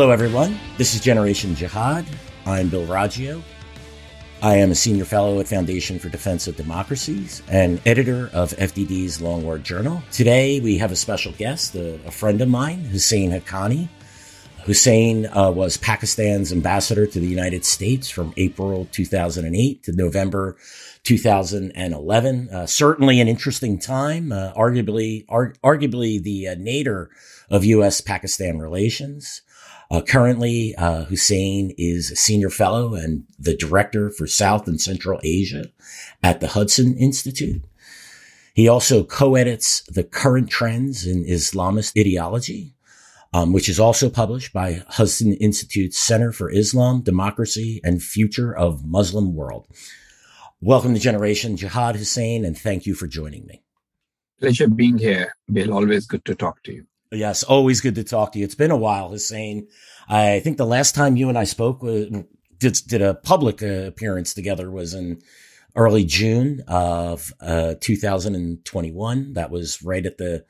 Hello, everyone. This is Generation Jihad. I'm Bill Roggio. I am a senior fellow at Foundation for Defense of Democracies and editor of FDD's Long War Journal. Today, we have a special guest, a, a friend of mine, Hussein Haqqani. Hussein uh, was Pakistan's ambassador to the United States from April 2008 to November 2011. Uh, certainly an interesting time, uh, arguably, ar- arguably the uh, nadir of U.S. Pakistan relations. Uh, currently, uh, Hussein is a senior fellow and the director for South and Central Asia at the Hudson Institute. He also co-edits the current trends in Islamist ideology, um, which is also published by Hudson Institute's Center for Islam, Democracy, and Future of Muslim World. Welcome to Generation Jihad Hussein, and thank you for joining me. Pleasure being here, Bill. Always good to talk to you. Yes, always good to talk to you. It's been a while, Hussein. I think the last time you and I spoke was, did, did a public uh, appearance together was in early June of uh, 2021. That was right at the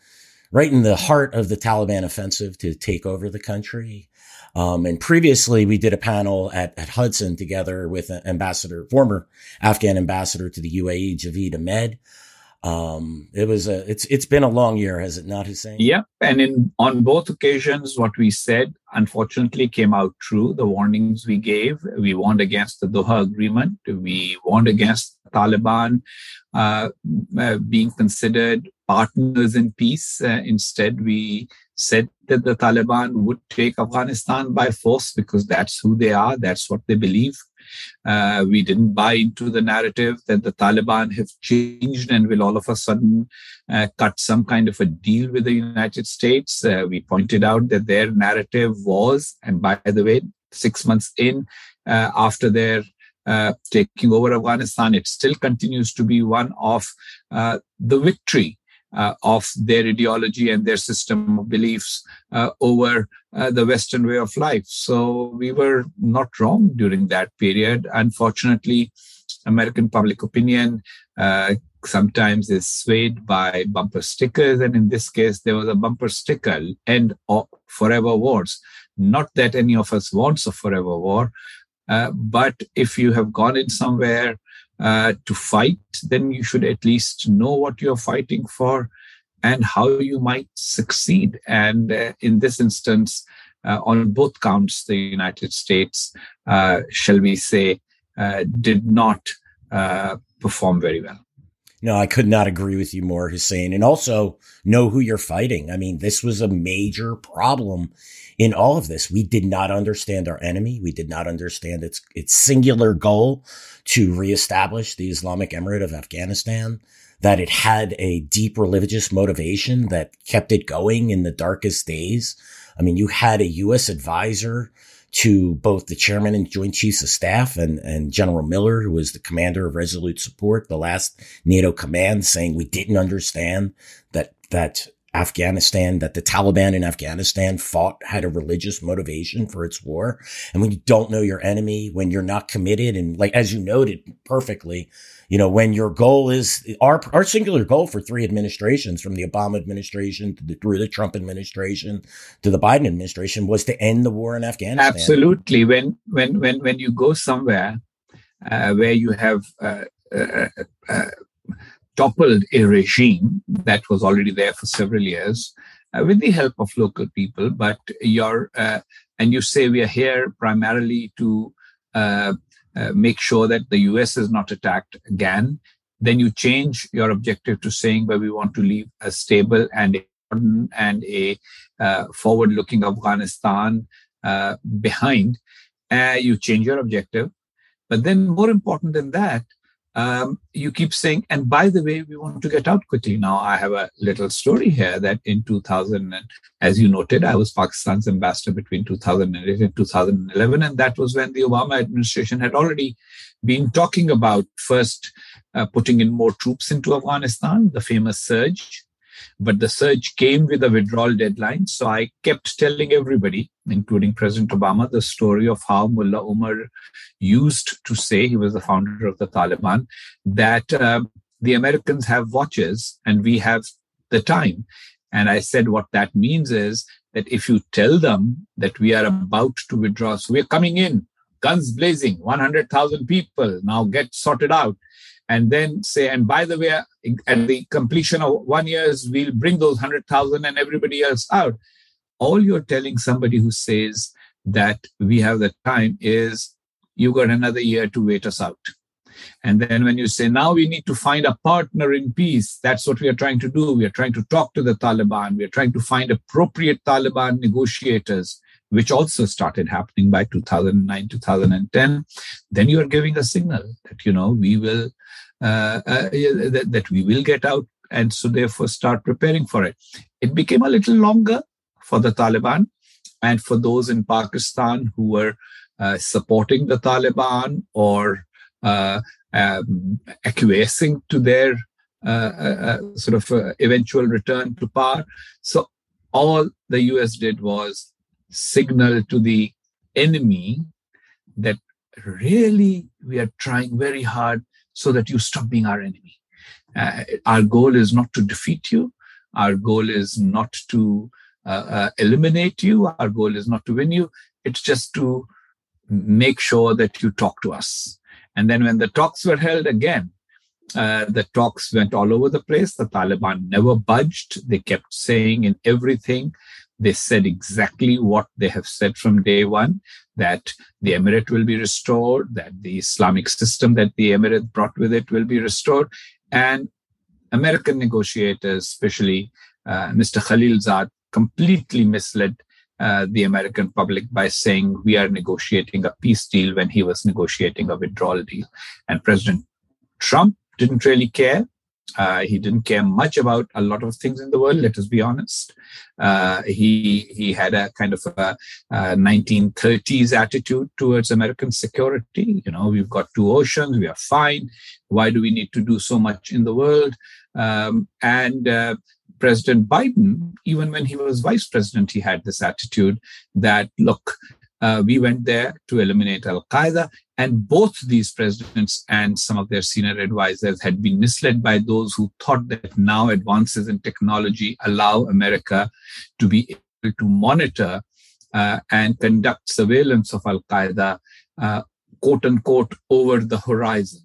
right in the heart of the Taliban offensive to take over the country. Um, and previously we did a panel at, at Hudson together with an ambassador, former Afghan ambassador to the UAE, Javed Ahmed. Um, it was a, it's, it's been a long year, has it not, Hussein? Yeah. And in, on both occasions, what we said, unfortunately came out true. The warnings we gave, we warned against the Doha agreement. We warned against Taliban, uh, uh, being considered partners in peace. Uh, instead, we said that the Taliban would take Afghanistan by force because that's who they are, that's what they believe. Uh, we didn't buy into the narrative that the Taliban have changed and will all of a sudden uh, cut some kind of a deal with the United States. Uh, we pointed out that their narrative was, and by the way, six months in uh, after their uh, taking over Afghanistan, it still continues to be one of uh, the victory uh, of their ideology and their system of beliefs uh, over uh, the Western way of life. So we were not wrong during that period. Unfortunately, American public opinion uh, sometimes is swayed by bumper stickers. And in this case, there was a bumper sticker, end of forever wars. Not that any of us wants a forever war, uh, but if you have gone in somewhere uh, to fight, then you should at least know what you're fighting for and how you might succeed. And uh, in this instance, uh, on both counts, the United States, uh, shall we say, uh, did not perform very well. No, I could not agree with you more, Hussein. And also know who you're fighting. I mean, this was a major problem in all of this. We did not understand our enemy. We did not understand its, its singular goal to reestablish the Islamic Emirate of Afghanistan, that it had a deep religious motivation that kept it going in the darkest days. I mean, you had a U.S. advisor to both the chairman and joint chiefs of staff and, and General Miller, who was the commander of Resolute Support, the last NATO command saying we didn't understand that, that Afghanistan, that the Taliban in Afghanistan fought, had a religious motivation for its war. And when you don't know your enemy, when you're not committed, and like, as you noted perfectly, you know, when your goal is our, our singular goal for three administrations from the Obama administration the, through the Trump administration to the Biden administration was to end the war in Afghanistan. Absolutely. When, when, when, when you go somewhere, uh, where you have, uh, uh, uh toppled a regime that was already there for several years uh, with the help of local people. But you're, uh, and you say we are here primarily to uh, uh make sure that the US is not attacked again. Then you change your objective to saying where we want to leave a stable and a, and a uh, forward-looking Afghanistan uh, behind. you change your objective. But then, more important than that, um, you keep saying, and by the way, we want to get out quickly. Now, I have a little story here that in 2000, and as you noted, I was Pakistan's ambassador between 2008 and 2011. And that was when the Obama administration had already been talking about first uh, putting in more troops into Afghanistan, the famous surge. But the surge came with a withdrawal deadline. So I kept telling everybody, including President Obama, the story of how Mullah Omar used to say, he was the founder of the Taliban, that uh, the Americans have watches and we have the time. And I said, what that means is that if you tell them that we are about to withdraw, so we're coming in, guns blazing, 100,000 people, now get sorted out. And then say, and by the way, at the completion of one years, we'll bring those 100,000 and everybody else out. All you're telling somebody who says that we have the time is you got another year to wait us out. And then when you say, now we need to find a partner in peace, that's what we are trying to do. We are trying to talk to the Taliban. We are trying to find appropriate Taliban negotiators, which also started happening by 2009, 2010. Then you are giving a signal that, you know, we will, that, that we will get out. And so therefore start preparing for it. It became a little longer for the Taliban and for those in Pakistan who were uh, supporting the Taliban or uh, um, acquiescing to their uh, uh, uh sort of uh, eventual return to power. So all the US did was signal to the enemy that really we are trying very hard so that you stop being our enemy. Uh, our goal is not to defeat you. Our goal is not to uh, uh, eliminate you. Our goal is not to win you. It's just to make sure that you talk to us. And then when the talks were held again, uh, the talks went all over the place. The Taliban never budged. They kept saying in everything, they said exactly what they have said from day one that the emirate will be restored, that the Islamic system that the emirate brought with it will be restored. And American negotiators, especially uh, Mr. Khalilzad, completely misled uh, the American public by saying we are negotiating a peace deal when he was negotiating a withdrawal deal. And President Trump didn't really care. Uh, he didn't care much about a lot of things in the world. Let us be honest. Uh, he he had a kind of a, a, 1930s attitude towards American security. You know, we've got two oceans, we are fine. Why do we need to do so much in the world? Um, and uh, President Biden, even when he was vice president, he had this attitude that, look, uh, we went there to eliminate Al Qaeda. And both these presidents and some of their senior advisors had been misled by those who thought that now advances in technology allow America to be able to monitor uh, and conduct surveillance of Al Qaeda, uh, quote unquote, over the horizon.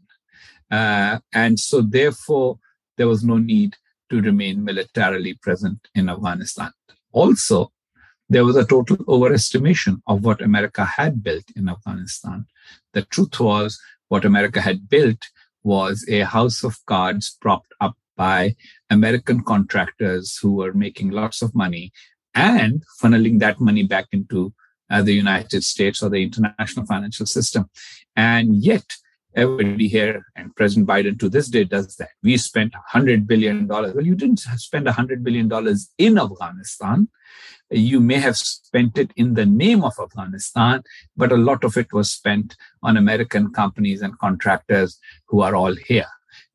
Uh, and so, therefore, there was no need to remain militarily present in Afghanistan. Also, there was a total overestimation of what America had built in Afghanistan. The truth was, what America had built was a house of cards propped up by American contractors who were making lots of money and funneling that money back into uh, the United States or the international financial system. And yet, Everybody here and President Biden to this day does that. We spent $100 billion. Well, you didn't spend $100 billion in Afghanistan. You may have spent it in the name of Afghanistan, but a lot of it was spent on American companies and contractors who are all here.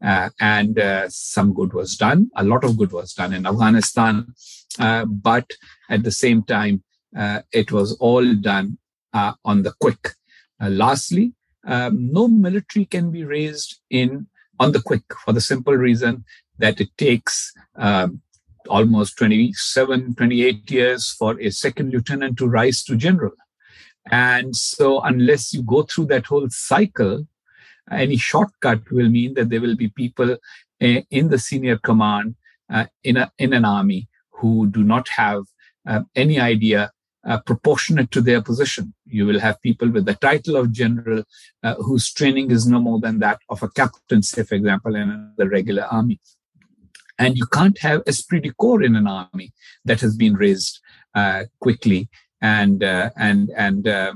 Uh, and uh, some good was done. A lot of good was done in Afghanistan. Uh, but at the same time, uh, it was all done uh, on the quick. Uh, lastly, um, no military can be raised in on the quick for the simple reason that it takes um, almost 27 28 years for a second lieutenant to rise to general. And so unless you go through that whole cycle any shortcut will mean that there will be people uh, in the senior command uh, in a in an army who do not have uh, any idea uh, proportionate to their position. You will have people with the title of general uh, whose training is no more than that of a captain, say, for example, in the regular army. And you can't have esprit de corps in an army that has been raised uh, quickly and uh, and and uh,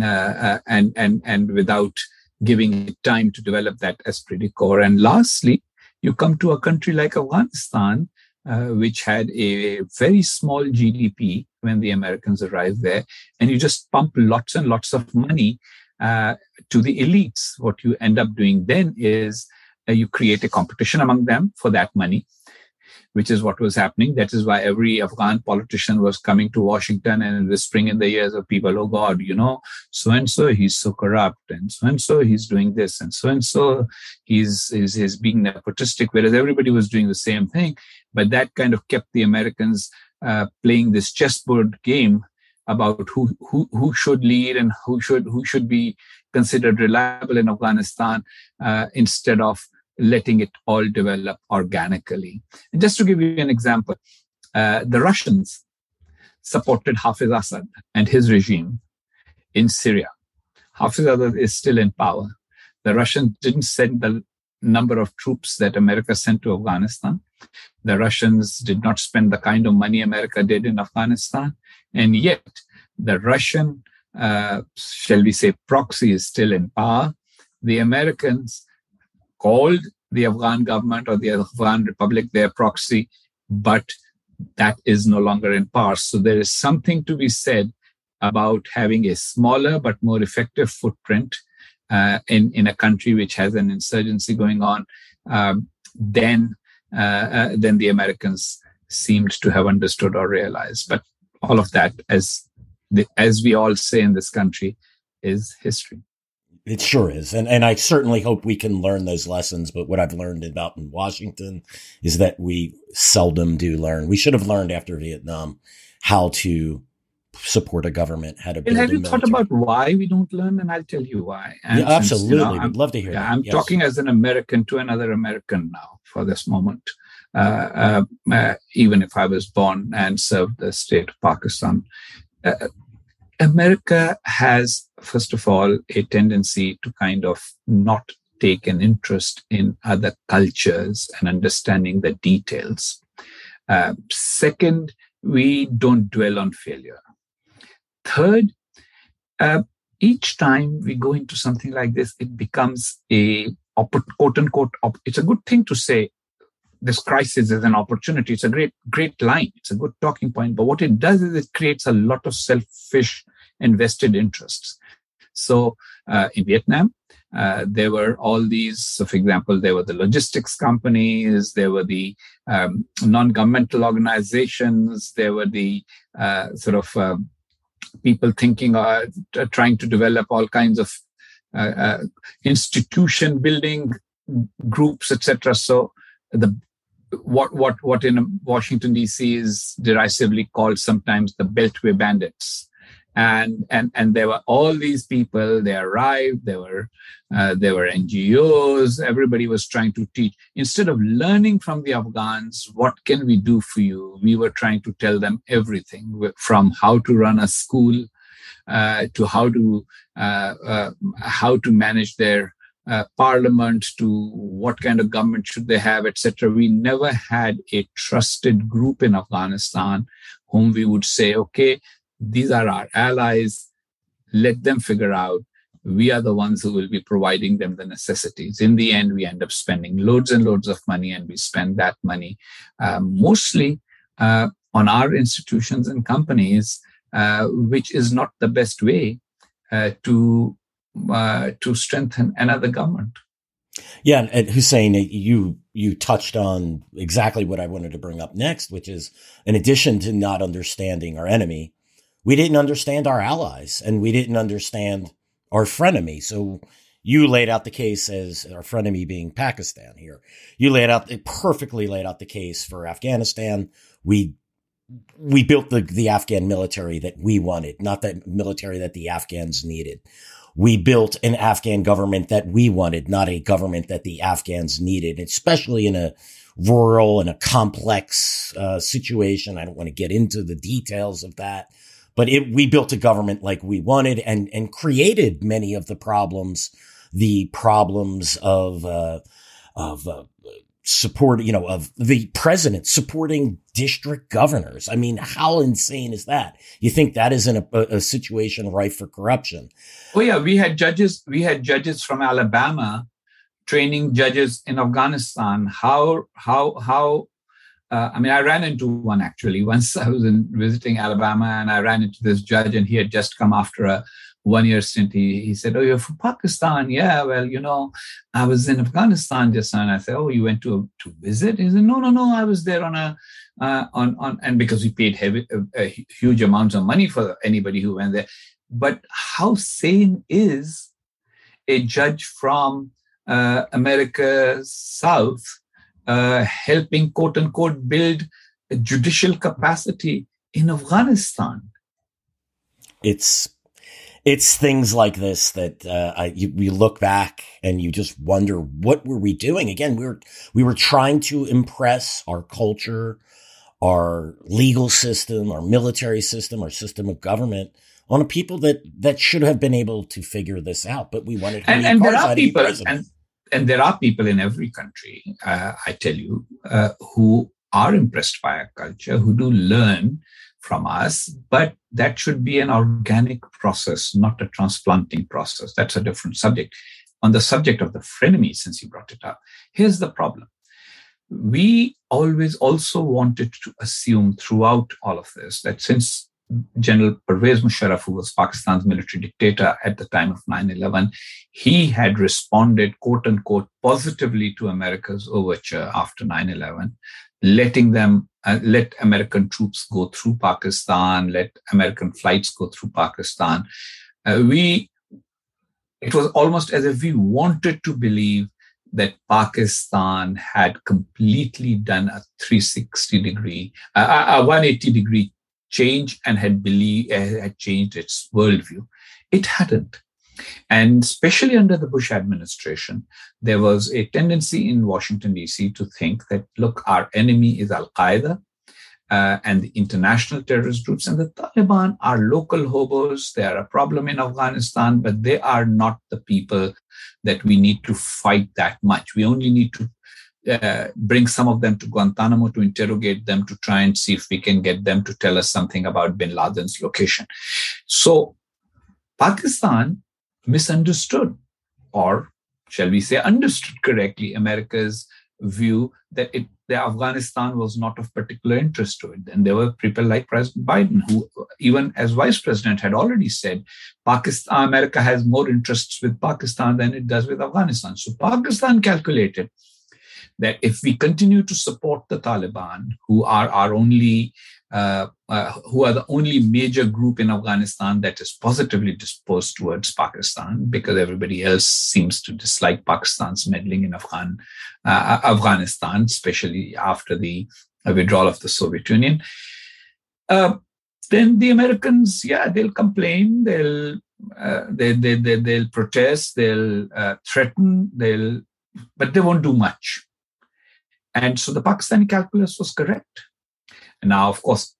uh, and and and without giving it time to develop that esprit de corps. And lastly, you come to a country like Afghanistan, which had a very small GDP when the Americans arrived there, and you just pump lots and lots of money uh, to the elites. What you end up doing then is uh, you create a competition among them for that money, which is what was happening. That is why every Afghan politician was coming to Washington and whispering in the ears of people, oh God, you know, so and so he's so corrupt, and so and so he's doing this, and so and so he's, he's, he's being nepotistic, whereas everybody was doing the same thing. But that kind of kept the Americans uh, playing this chessboard game about who, who who should lead and who should who should be considered reliable in Afghanistan uh, instead of letting it all develop organically. And just to give you an example, uh, the Russians supported Hafiz Assad and his regime in Syria. Hafiz Assad is still in power. The Russians didn't send the number of troops that America sent to Afghanistan. The Russians did not spend the kind of money America did in Afghanistan. And yet, the Russian, uh, shall we say, proxy is still in power. The Americans called the Afghan government or the Afghan Republic their proxy, but that is no longer in power. So there is something to be said about having a smaller but more effective footprint uh, in, in a country which has an insurgency going on um, than, uh, uh, than the Americans seemed to have understood or realized. But all of that, as, the, as we all say in this country, is history. It sure is. And and I certainly hope we can learn those lessons. But what I've learned about in Washington is that we seldom do learn. We should have learned after Vietnam how to support a government, how to build. have you thought about why we don't learn? And I'll tell you why. And yeah, since, absolutely. You know, I'd love to hear. Yeah, I'm yes. talking as an American to another American now for this moment. Uh, uh, uh, even if I was born and served the state of Pakistan, uh, America has, first of all, a tendency to kind of not take an interest in other cultures and understanding the details. Uh, second, we don't dwell on failure. Third, uh, each time we go into something like this, it becomes a quote unquote. It's a good thing to say this crisis is an opportunity. It's a great, great line. It's a good talking point. But what it does is it creates a lot of selfish and vested interests. So uh, in Vietnam, uh, there were all these, so for example, there were the logistics companies, there were the um, non governmental organizations, there were the uh, sort of uh, people thinking, uh, trying to develop all kinds of uh, institution building groups, etc. So the what what what in Washington D.C. is derisively called sometimes the Beltway Bandits, and and and there were all these people. They arrived. There were uh, there were NGOs. Everybody was trying to teach. Instead of learning from the Afghans, what can we do for you? We were trying to tell them everything from how to run a school uh, to how to uh, uh how to manage their uh, parliament to what kind of government should they have, etc. We never had a trusted group in Afghanistan whom we would say, okay, these are our allies. Let them figure out. We are the ones who will be providing them the necessities. In the end, we end up spending loads and loads of money, and we spend that money uh, mostly uh, on our institutions and companies, uh, which is not the best way uh, to uh, to strengthen another government. Yeah, and Hussein, you you touched on exactly what I wanted to bring up next, which is in addition to not understanding our enemy, we didn't understand our allies and we didn't understand our frenemy. So you laid out the case as our frenemy being Pakistan here. You laid out it perfectly laid out the case for Afghanistan. We we built the the Afghan military that we wanted, not the military that the Afghans needed we built an Afghan government that we wanted, not a government that the Afghans needed, especially in a rural and a complex uh, situation. I don't want to get into the details of that, but it, we built a government like we wanted and, and created many of the problems, the problems of, uh, of uh, support, you know, of the president supporting district governors. I mean, how insane is that? You think that isn't a, a situation rife for corruption? Oh yeah, we had judges. We had judges from Alabama training judges in Afghanistan. How how how? Uh, I mean, I ran into one actually once. I was in, visiting Alabama, and I ran into this judge, and he had just come after a one year stint, he, he said, Oh, you're from Pakistan. Yeah, well, you know, I was in Afghanistan just now. And I said, Oh, you went to, to visit? He said, No, no, no. I was there on a, uh, on, on, and because we paid heavy, uh, huge amounts of money for anybody who went there. But how sane is a judge from uh, America South uh, helping quote unquote build judicial capacity in Afghanistan. It's it's things like this that uh, I, you, we look back and you just wonder what were we doing again we were we were trying to impress our culture our legal system our military system our system of government on a people that that should have been able to figure this out but we wanted and, and there are people and, and there are people in every country uh, i tell you uh, who are impressed by our culture who do learn from us, but that should be an organic process, not a transplanting process. That's a different subject. On the subject of the frenemy, since you brought it up, here's the problem. We always also wanted to assume throughout all of this that since General Pervez Musharraf, who was Pakistan's military dictator at the time of 9 11, he had responded, quote unquote, positively to America's overture after 9 11, letting them uh, let American troops go through Pakistan, let American flights go through Pakistan. Uh, we, it was almost as if we wanted to believe that Pakistan had completely done a 360 degree, uh, a 180 degree change and had believe, uh, had changed its worldview. It hadn't. And especially under the Bush administration, there was a tendency in Washington, D.C. to think that, look, our enemy is Al Qaeda uh, and the international terrorist groups, and the Taliban are local hobos. They are a problem in Afghanistan, but they are not the people that we need to fight that much. We only need to uh, bring some of them to Guantanamo to interrogate them to try and see if we can get them to tell us something about bin Laden's location. So, Pakistan misunderstood, or shall we say, understood correctly, America's view that it, the Afghanistan was not of particular interest to it. And there were people like President Biden, who, even as vice president, had already said, Pakistan, America has more interests with Pakistan than it does with Afghanistan. So Pakistan calculated that if we continue to support the Taliban, who are our only uh, uh, who are the only major group in Afghanistan that is positively disposed towards Pakistan because everybody else seems to dislike Pakistan's meddling in Afghan, uh, Afghanistan, especially after the withdrawal of the Soviet Union. Uh, then the Americans, yeah, they'll complain, they'll uh, they, they, they, they'll protest, they'll threaten, they'll, but they won't do much. And so the Pakistani calculus was correct. And now, of course,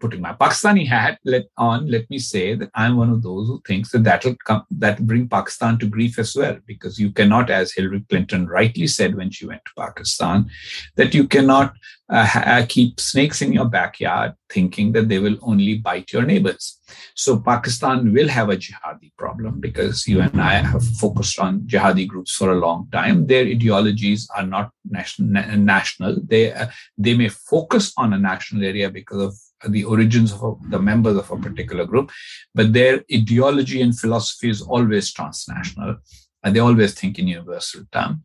putting my Pakistani hat let, on, let me say that I'm one of those who thinks that that'll come, that bring Pakistan to grief as well, because you cannot, as Hillary Clinton rightly said when she went to Pakistan, that you cannot uh, keep snakes in your backyard thinking that they will only bite your neighbors. So Pakistan will have a jihadi problem because you and I have focused on jihadi groups for a long time. Their ideologies are not national. national. They uh, they may focus on a national area because of the origins of a, the members of a particular group, but their ideology and philosophy is always transnational. And they always think in universal terms.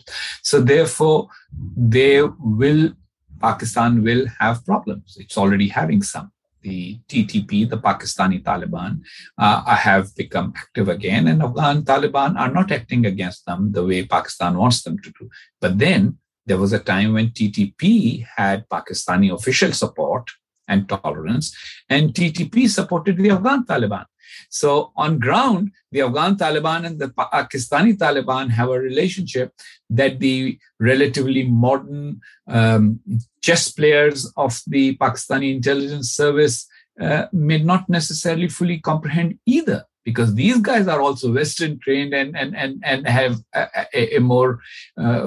So therefore, they will, Pakistan will have problems. It's already having some. The TTP, the Pakistani Taliban, uh, have become active again, and Afghan Taliban are not acting against them the way Pakistan wants them to do. But then there was a time when TTP had Pakistani official support and tolerance. And TTP supported the Afghan Taliban. So on ground, the Afghan Taliban and the Pakistani Taliban have a relationship that the relatively modern um, chess players of the Pakistani intelligence service uh, may not necessarily fully comprehend either because these guys are also Western trained and and and, and have a, a more uh,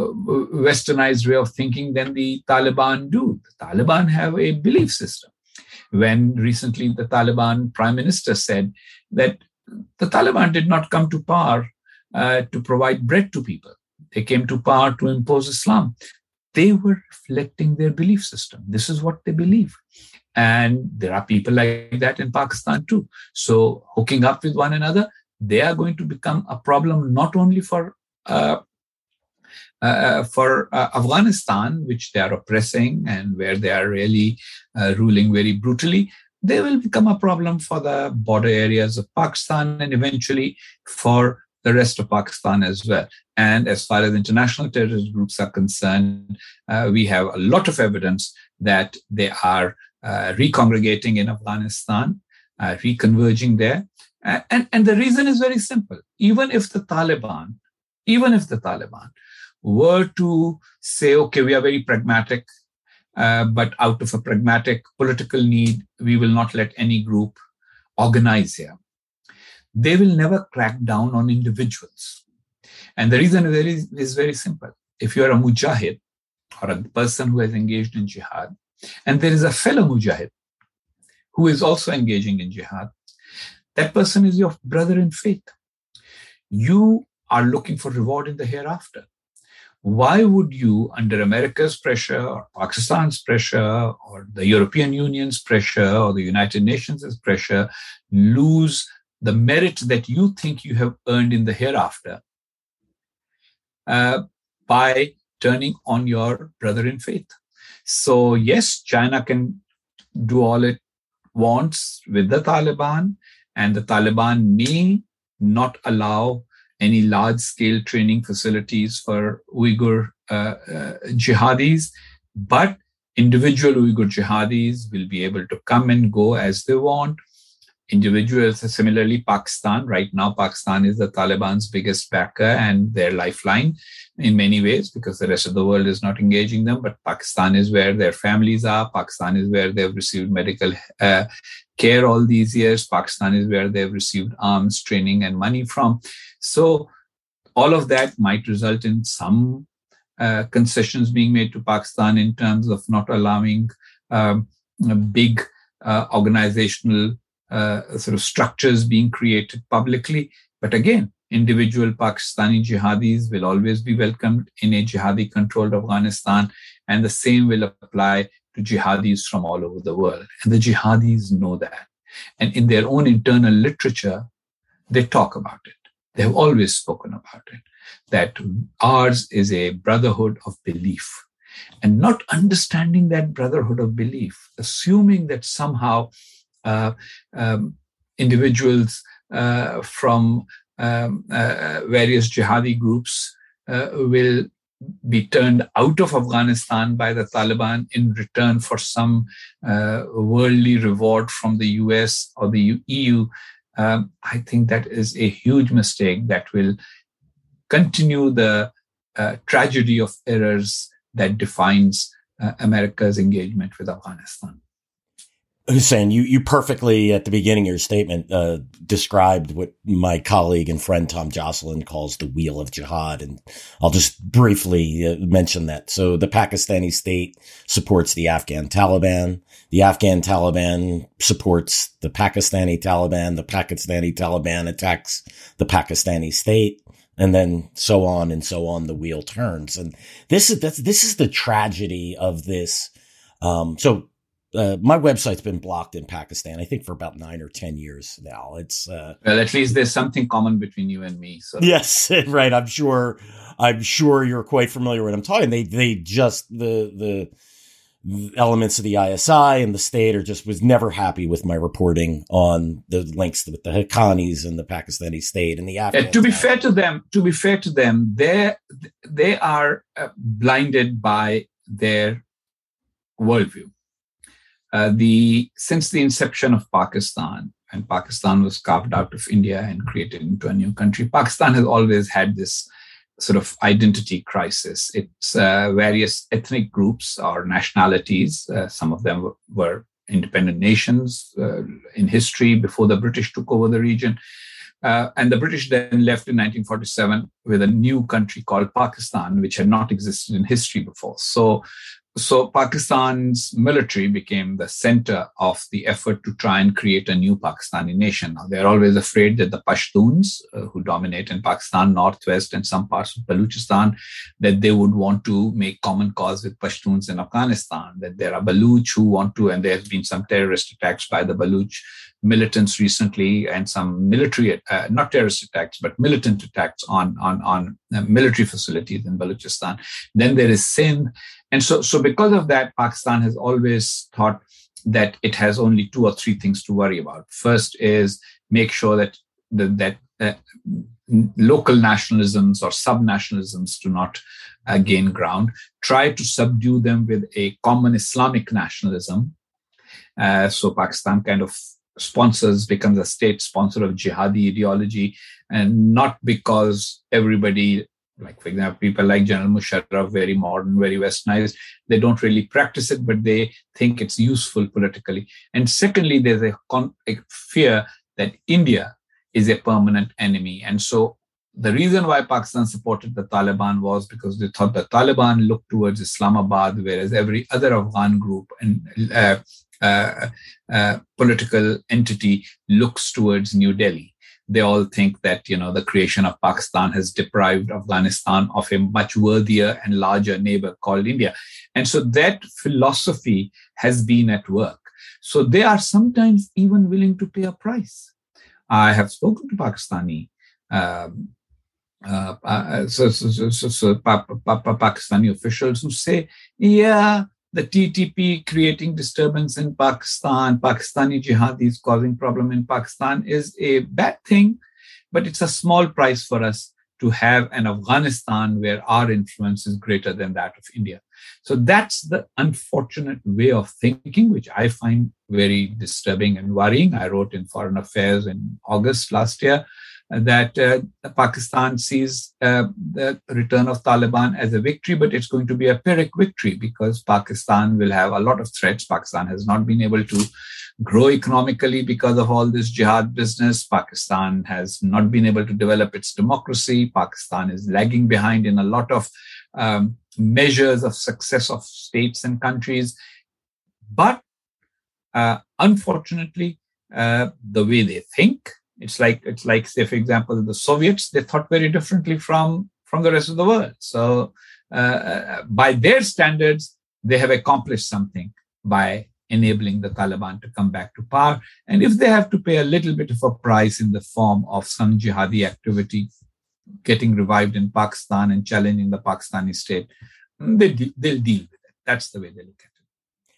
westernized way of thinking than the Taliban do. The Taliban have a belief system when recently the Taliban prime minister said that the Taliban did not come to power uh, to provide bread to people. They came to power to impose Islam. They were reflecting their belief system. This is what they believe. And there are people like that in Pakistan too. So, hooking up with one another, they are going to become a problem not only for uh, uh, for uh, Afghanistan, which they are oppressing and where they are really uh, ruling very brutally, they will become a problem for the border areas of Pakistan and eventually for the rest of Pakistan as well. And as far as international terrorist groups are concerned, uh, we have a lot of evidence that they are uh, recongregating in Afghanistan, uh, reconverging there. And, and the reason is very simple. Even if the Taliban, even if the Taliban were to say, okay, we are very pragmatic, uh, but out of a pragmatic political need, we will not let any group organize here. They will never crack down on individuals. And the reason is is very simple. If you are a mujahid or a person who has engaged in jihad, and there is a fellow mujahid who is also engaging in jihad, that person is your brother in faith. You are looking for reward in the hereafter. Why would you, under America's pressure or Pakistan's pressure or the European Union's pressure or the United Nations' pressure, lose the merit that you think you have earned in the hereafter uh, by turning on your brother in faith? So, yes, China can do all it wants with the Taliban, and the Taliban may not allow any large scale training facilities for Uyghur uh, uh, jihadis, but individual Uyghur jihadis will be able to come and go as they want individuals. Similarly, Pakistan, right now, Pakistan is the Taliban's biggest backer and their lifeline in many ways because the rest of the world is not engaging them. But Pakistan is where their families are. Pakistan is where they've received medical uh, care all these years. Pakistan is where they've received arms training and money from. So, all of that might result in some uh, concessions being made to Pakistan in terms of not allowing um, big uh, organizational uh, sort of structures being created publicly. But again, individual Pakistani jihadis will always be welcomed in a jihadi controlled Afghanistan, and the same will apply to jihadis from all over the world. And the jihadis know that. And in their own internal literature, they talk about it. They have always spoken about it that ours is a brotherhood of belief. And not understanding that brotherhood of belief, assuming that somehow uh, um, individuals uh, from um, uh, various jihadi groups will be turned out of Afghanistan by the Taliban in return for some uh, worldly reward from the US or the EU, um, I think that is a huge mistake that will continue the uh, tragedy of errors that defines uh, America's engagement with Afghanistan. Hussein, you, you perfectly at the beginning of your statement uh, described what my colleague and friend Tom Joscelyn calls the wheel of jihad, and I'll just briefly uh, mention that. So the Pakistani state supports the Afghan Taliban. The Afghan Taliban supports the Pakistani Taliban. The Pakistani Taliban attacks the Pakistani state, and then so on and so on. The wheel turns, and this is this is the tragedy of this. Um, so uh, my website's been blocked in Pakistan, I think for about nine or 10 years now. It's, uh, well, at least there's something common between you and me. So yes, right. I'm sure, I'm sure you're quite familiar with what I'm talking. They, they just, the, the, elements of the ISI and the state are just was never happy with my reporting on the links with the Haqqanis and the Pakistani state and the Afghan. Uh, to be fair to them, to be fair to them, they they are uh, blinded by their worldview. Uh, the since the inception of Pakistan, and Pakistan was carved out of India and created into a new country, Pakistan has always had this sort of identity crisis. It's uh, various ethnic groups or nationalities. Uh, some of them were, independent nations uh, in history before the British took over the region. Uh, and the British then left in 1947 with a new country called Pakistan, which had not existed in history before. So so Pakistan's military became the center of the effort to try and create a new Pakistani nation. Now, they're always afraid that the Pashtuns, uh, who dominate in Pakistan, Northwest, and some parts of Baluchistan, that they would want to make common cause with Pashtuns in Afghanistan, that there are Baluch who want to, and there have been some terrorist attacks by the Baluch militants recently and some military, uh, not terrorist attacks, but militant attacks on, on, on uh, military facilities in Balochistan. Then there is Sindh. And so, so because of that, Pakistan has always thought that it has only two or three things to worry about. First is make sure that the, that uh, local nationalisms or sub-nationalisms to not uh, gain ground, try to subdue them with a common Islamic nationalism. Uh, so Pakistan kind of sponsors, becomes a state sponsor of jihadi ideology, and not because everybody, like for example, people like General Musharraf, very modern, very westernized, they don't really practice it, but they think it's useful politically. And secondly, there's a, con- a fear that India is a permanent enemy. And so the reason why Pakistan supported the Taliban was because they thought the Taliban looked towards Islamabad, whereas every other Afghan group and uh, uh, uh, political entity looks towards New Delhi. They all think that you know the creation of Pakistan has deprived Afghanistan of a much worthier and larger neighbor called India, and so that philosophy has been at work. So they are sometimes even willing to pay a price. I have spoken to Pakistani um, uh, uh, so, so, so, so, pa- pa- pa- Pakistani officials who say, yeah, the TTP creating disturbance in Pakistan, Pakistani jihadis causing problem in Pakistan is a bad thing, but it's a small price for us to have an Afghanistan where our influence is greater than that of India. So that's the unfortunate way of thinking, which I find very disturbing and worrying. I wrote in Foreign Affairs in August last year that uh, Pakistan sees uh, the return of Taliban as a victory, but it's going to be a Pyrrhic victory because Pakistan will have a lot of threats. Pakistan has not been able to grow economically because of all this jihad business. Pakistan has not been able to develop its democracy. Pakistan is lagging behind in a lot of um, measures of success of states and countries. But uh, unfortunately, uh, the way they think, it's like it's like say for example the Soviets they thought very differently from from the rest of the world. So uh, uh, by their standards, they have accomplished something by enabling the Taliban to come back to power. And if they have to pay a little bit of a price in the form of some jihadi activity getting revived in Pakistan and challenging the Pakistani state, they, they'll deal with it. That's the way they look at it.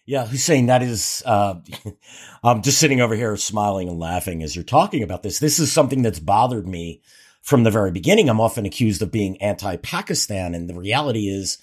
Yeah, Hussein, that is, uh, I'm just sitting over here smiling and laughing as you're talking about this. This is something that's bothered me from the very beginning. I'm often accused of being anti Pakistan. And the reality is,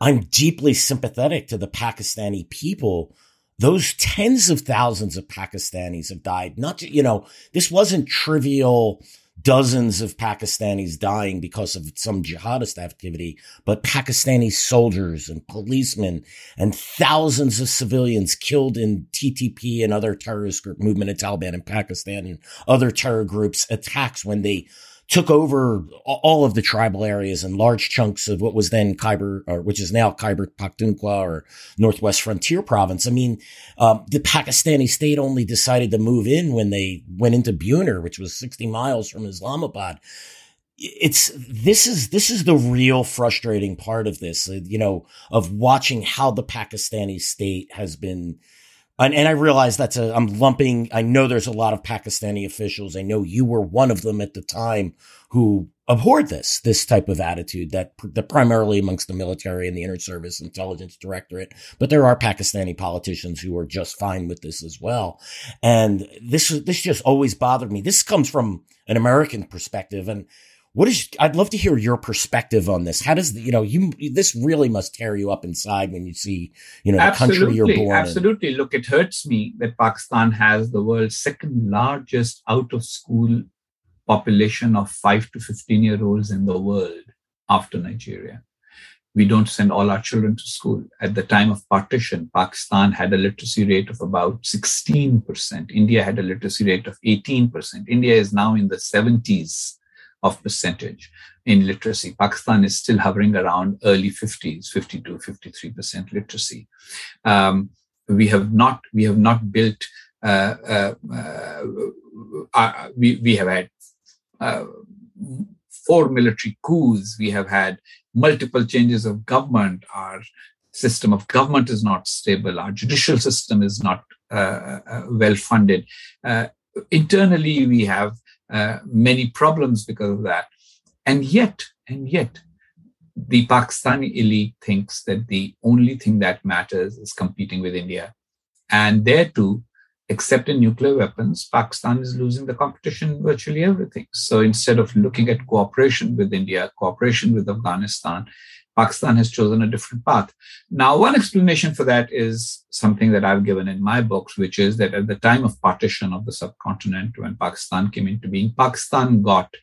I'm deeply sympathetic to the Pakistani people. Those tens of thousands of Pakistanis have died. Not, you know, this wasn't trivial dozens of Pakistanis dying because of some jihadist activity, but Pakistani soldiers and policemen and thousands of civilians killed in TTP and other terrorist group movement in Taliban in Pakistan and other terror groups attacks when they took over all of the tribal areas and large chunks of what was then Khyber, or which is now Khyber Pakhtunkhwa or Northwest Frontier Province. I mean, um, the Pakistani state only decided to move in when they went into Buner, which was 60 miles from Islamabad. It's this is this is the real frustrating part of this, uh, you know, of watching how the Pakistani state has been and, and I realize that's a, I'm lumping, I know there's a lot of Pakistani officials. I know you were one of them at the time who abhorred this, this type of attitude that, that primarily amongst the military and the inter service intelligence directorate. But there are Pakistani politicians who are just fine with this as well. And this, this just always bothered me. This comes from an American perspective. And what is, I'd love to hear your perspective on this. How does, the, you know, you, this really must tear you up inside when you see, you know, the absolutely, country you're born absolutely. in. Look, it hurts me that Pakistan has the world's second largest out of school population of 5 to 15 year olds in the world after Nigeria. We don't send all our children to school. At the time of partition, Pakistan had a literacy rate of about 16%. India had a literacy rate of 18%. India is now in the 70s of percentage in literacy. Pakistan is still hovering around early 50s, 52, 53% literacy. Um, we have not we have not built. Uh, uh, uh, uh we we have had uh, four military coups. We have had multiple changes of government. Our system of government is not stable. Our judicial system is not uh, well funded. internally, we have uh, many problems because of that. And yet, and yet, the Pakistani elite thinks that the only thing that matters is competing with India. And there too, except in nuclear weapons, Pakistan is losing the competition in virtually everything. So instead of looking at cooperation with India, cooperation with Afghanistan, Pakistan has chosen a different path. Now, one explanation for that is something that I've given in my books, which is that at the time of partition of the subcontinent, when Pakistan came into being, Pakistan got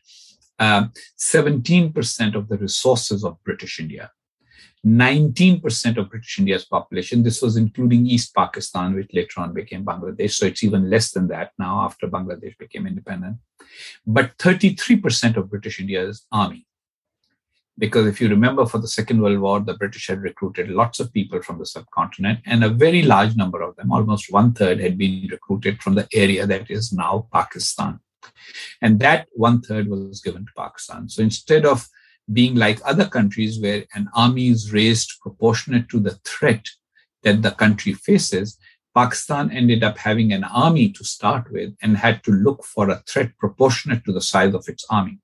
uh, 17% of the resources of British India. 19% of British India's population. This was including East Pakistan, which later on became Bangladesh. So it's even less than that now after Bangladesh became independent. But 33% of British India's army. Because if you remember, for the Second World War, the British had recruited lots of people from the subcontinent, and a very large number of them, almost one third, had been recruited from the area that is now Pakistan. And that one third was given to Pakistan. So instead of being like other countries where an army is raised proportionate to the threat that the country faces, Pakistan ended up having an army to start with and had to look for a threat proportionate to the size of its army.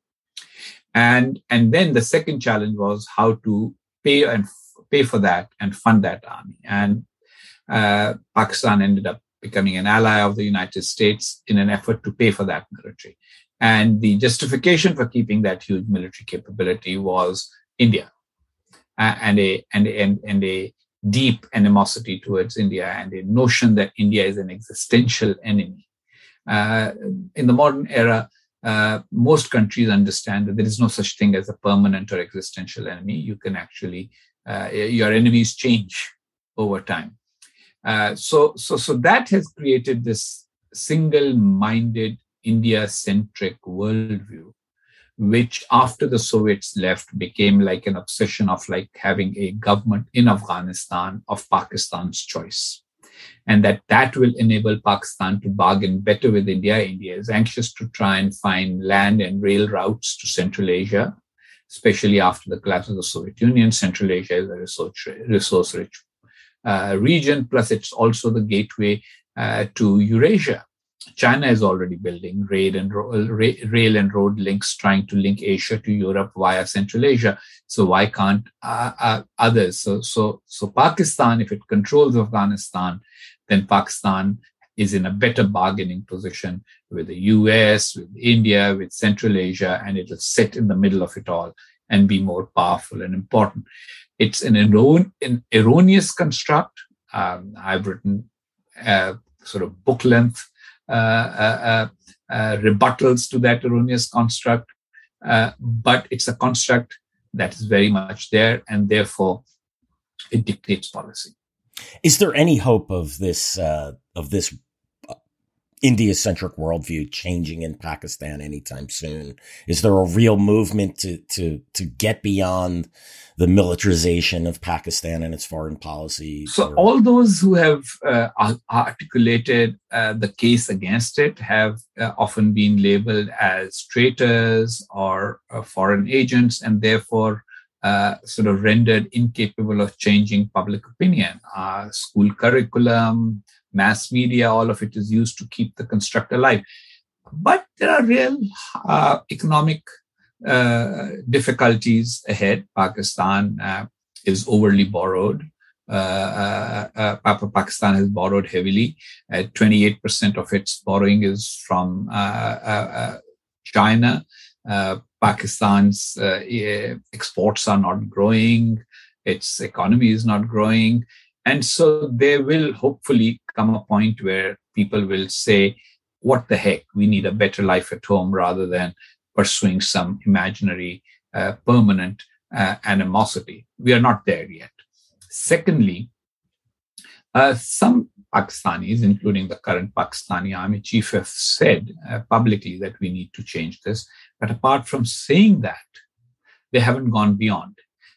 And, and then the second challenge was how to pay and pay for that and fund that army. And uh, Pakistan ended up becoming an ally of the United States in an effort to pay for that military. And the justification for keeping that huge military capability was India uh, and, a, and, and, and a deep animosity towards India and a notion that India is an existential enemy. Uh, in the modern era, uh, most countries understand that there is no such thing as a permanent or existential enemy. You can actually, uh, your enemies change over time. Uh, so, so, so that has created this single-minded India centric worldview, which after the Soviets left became like an obsession of like having a government in Afghanistan of Pakistan's choice. And that that will enable Pakistan to bargain better with India. India is anxious to try and find land and rail routes to Central Asia, especially after the collapse of the Soviet Union. Central Asia is a resource, resource rich uh, region, plus it's also the gateway uh, to Eurasia. China is already building rail and, rail and road links, trying to link Asia to Europe via Central Asia. So why can't uh, uh, others? So, so, so Pakistan, if it controls Afghanistan, then Pakistan is in a better bargaining position with the US, with India, with Central Asia, and it'll sit in the middle of it all and be more powerful and important. It's an, an erroneous construct. Um, I've written uh, sort of book length Uh, uh, uh, rebuttals to that erroneous construct, but it's a construct that is very much there, and therefore it dictates policy. Is there any hope of this of this India centric worldview changing in Pakistan anytime soon? Is there a real movement to, to, to get beyond the militarization of Pakistan and its foreign policy? So, or? all those who have uh, articulated uh, the case against it have uh, often been labeled as traitors or uh, foreign agents, and therefore uh, sort of rendered incapable of changing public opinion. Uh, school curriculum, mass media, all of it is used to keep the construct alive. But there are real uh, economic uh, difficulties ahead. Pakistan uh, is overly borrowed. Uh, uh, uh, Pakistan has borrowed heavily. 28% of its borrowing is from China. Pakistan's exports are not growing. Its economy is not growing. And so they will hopefully come a point where people will say, what the heck, we need a better life at home rather than pursuing some imaginary, uh, permanent uh, animosity. We are not there yet. Secondly, uh, some Pakistanis, including the current Pakistani army chief, have said uh, publicly that we need to change this. But apart from saying that, they haven't gone beyond.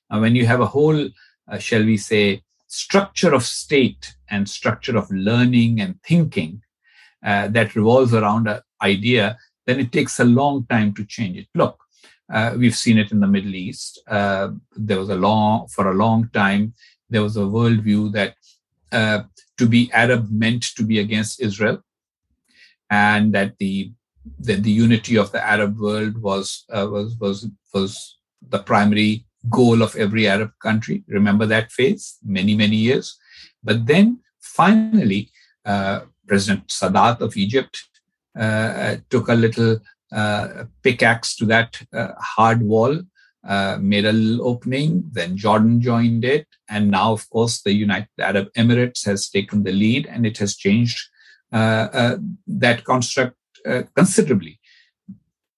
Now, when you have a whole, uh, shall we say, structure of state and structure of learning and thinking uh, that revolves around an idea, then it takes a long time to change it. Look, uh, we've seen it in the Middle East. Uh, there was a long, for a long time, there was a worldview that uh, to be Arab meant to be against Israel, and that the that the unity of the Arab world was uh, was was was the primary goal of every Arab country. Remember that phase, many, many years. But then finally, uh, President Sadat of Egypt uh, took a little uh, pickaxe to that uh, hard wall, made a little opening. Then Jordan joined it, and now, of course, the United Arab Emirates has taken the lead, and it has changed that construct considerably.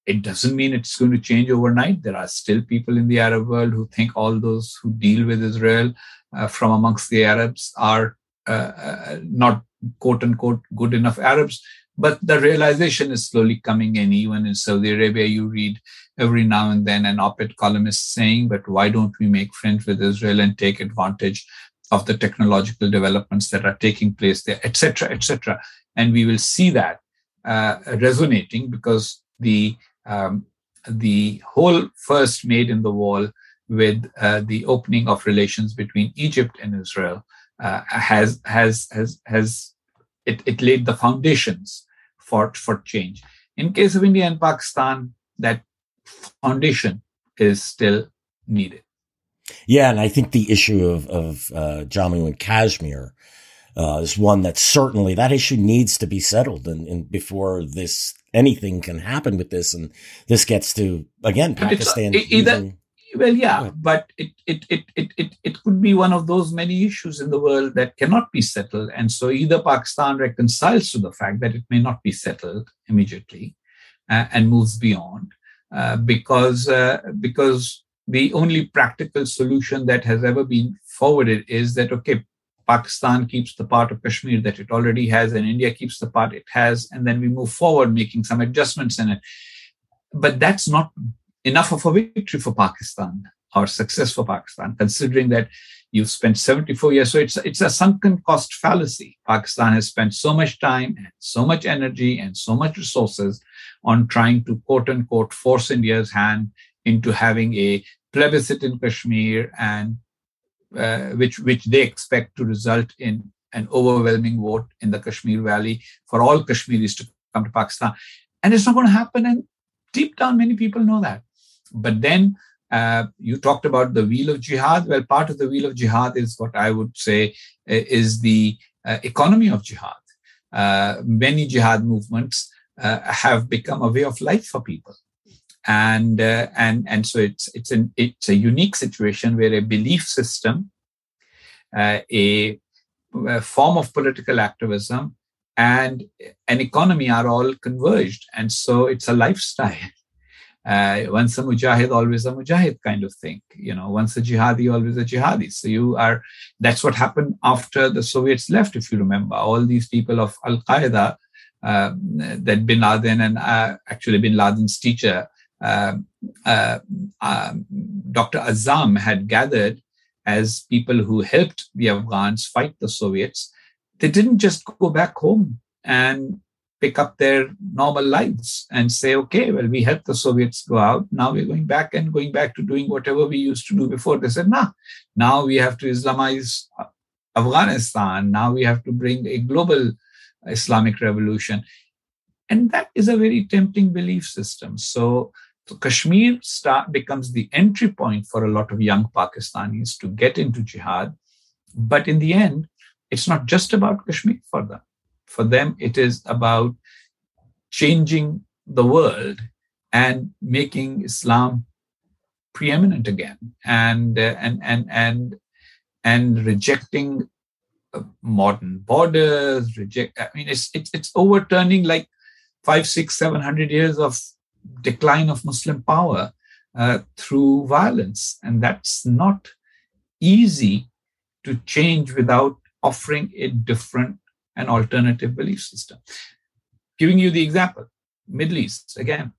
It doesn't mean it's going to change overnight. There are still people in the Arab world who think all those who deal with Israel uh, from amongst the Arabs are uh, uh, not quote unquote good enough Arabs. But the realization is slowly coming in. Even in Saudi Arabia, you read every now and then an op ed columnist saying, But why don't we make friends with Israel and take advantage of the technological developments that are taking place there, etc., etc. And we will see that uh, resonating because the um, the hole first made in the wall with uh, the opening of relations between Egypt and Israel uh, has has has has it, it laid the foundations for for change. In case of India and Pakistan, that foundation is still needed. Yeah, and I think the issue of of uh, Jammu and Kashmir uh, is one that certainly that issue needs to be settled, and, and before this anything can happen with this, and this gets to again Pakistan. It's, either, using, well, yeah, but it, it, it, it, it, it could be one of those many issues in the world that cannot be settled. And so either Pakistan reconciles to the fact that it may not be settled immediately uh, and moves beyond, uh, because, uh, because the only practical solution that has ever been forwarded is that, okay, Pakistan keeps the part of Kashmir that it already has, and India keeps the part it has, and then we move forward making some adjustments in it. But that's not enough of a victory for Pakistan or success for Pakistan, considering that you've spent 74 years. So it's it's a sunken cost fallacy. Pakistan has spent so much time and so much energy and so much resources on trying to quote unquote force India's hand into having a plebiscite in Kashmir and uh, which which they expect to result in an overwhelming vote in the Kashmir Valley for all Kashmiris to come to Pakistan. And it's not going to happen. And deep down, many people know that. But then uh, you talked about the wheel of jihad. Well, part of the wheel of jihad is what I would say uh, is the uh, economy of jihad. Uh, many jihad movements uh, have become a way of life for people, and uh, and and so it's it's an it's a unique situation where a belief system, a, a form of political activism, and an economy are all converged, and so it's a lifestyle uh, once a mujahid, always a mujahid kind of thing. You know, once a jihadi, always a jihadi. So you are, that's what happened after the Soviets left, if you remember. All these people of Al Qaeda, uh, that bin Laden and uh, actually bin Laden's teacher, uh, Uh, uh, um, Dr. Azzam had gathered as people who helped the Afghans fight the Soviets. They didn't just go back home and pick up their normal lives and say, okay, well, we helped the Soviets go out. Now we're going back and going back to doing whatever we used to do before. They said, nah, now we have to Islamize Afghanistan. Now we have to bring a global Islamic revolution. And that is a very tempting belief system. So, so Kashmir start, becomes the entry point for a lot of young Pakistanis to get into jihad. But in the end, it's not just about Kashmir for them for them, it is about changing the world and making Islam preeminent again, and uh, and and and and rejecting uh, modern borders. Reject. I mean, it's it's it's overturning like five, six, seven hundred years of decline of Muslim power uh, through violence, and that's not easy to change without offering a different and alternative belief system. Giving you the example, Middle East, again,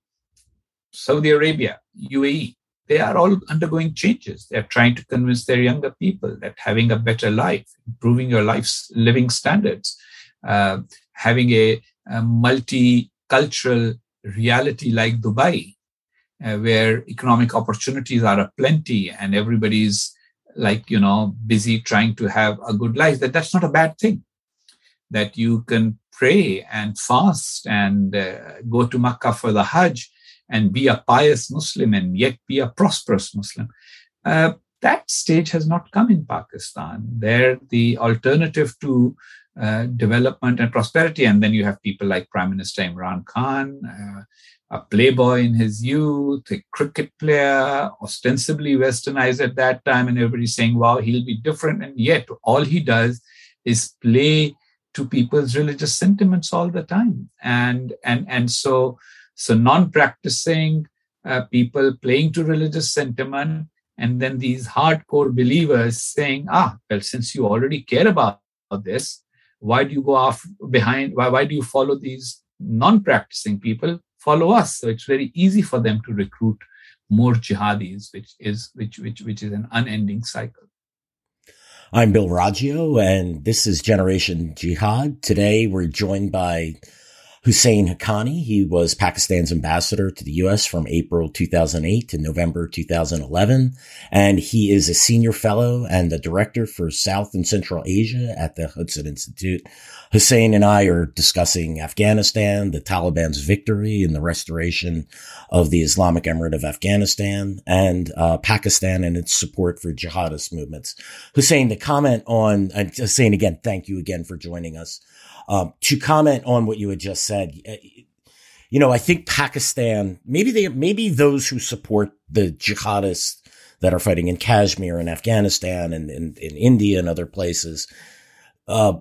Saudi Arabia, UAE, they are all undergoing changes. They're trying to convince their younger people that having a better life, improving your life's living standards, uh, having a, a multicultural reality like Dubai, uh, where economic opportunities are aplenty and everybody's like you know busy trying to have a good life that that's not a bad thing that you can pray and fast and uh, go to Makkah for the Hajj and be a pious Muslim and yet be a prosperous Muslim. Uh, that stage has not come in Pakistan. There, the alternative to uh, development and prosperity. And then you have people like Prime Minister Imran Khan, uh, a playboy in his youth, a cricket player, ostensibly westernized at that time, and everybody's saying, wow, he'll be different. And yet, all he does is play to people's religious sentiments all the time. And, and, and so, so non practicing uh, people playing to religious sentiment, and then these hardcore believers saying, ah, well, since you already care about this, why do you go off behind? Why, why do you follow these non practicing people? follow us. So it's very easy for them to recruit more jihadis, which is which which which is an unending cycle. I'm Bill Roggio, and this is Generation Jihad. Today we're joined by Husain Haqqani. He was Pakistan's ambassador to the U.S. from April 2008 to November 2011. And he is a senior fellow and the director for South and Central Asia at the Hudson Institute. Husain and I are discussing Afghanistan, the Taliban's victory and the restoration of the Islamic Emirate of Afghanistan and uh, Pakistan and its support for jihadist movements. Husain, to comment on, Husain, again, thank you again for joining us. Um, to comment on what you had just said, uh, you know, I think Pakistan, maybe they, maybe those who support the jihadists that are fighting in Kashmir and Afghanistan and in, in India and other places, uh,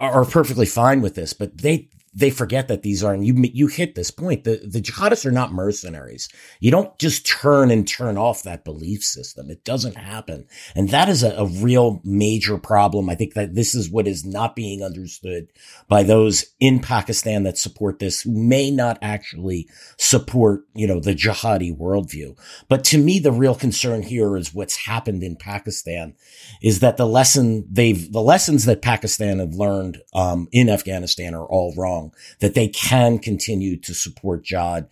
are perfectly fine with this, but they they forget that these are, and you you hit this point the the jihadists are not mercenaries. You don't just turn and turn off that belief system. It doesn't happen. And that is a, a, real major problem. I think that this is what is not being understood by those in pakistan that support this who may not actually support you know the jihadi worldview. But to me the real concern here is what's happened in pakistan is that the lesson they've the lessons that pakistan have learned um, in afghanistan are all wrong that they can continue to support jihad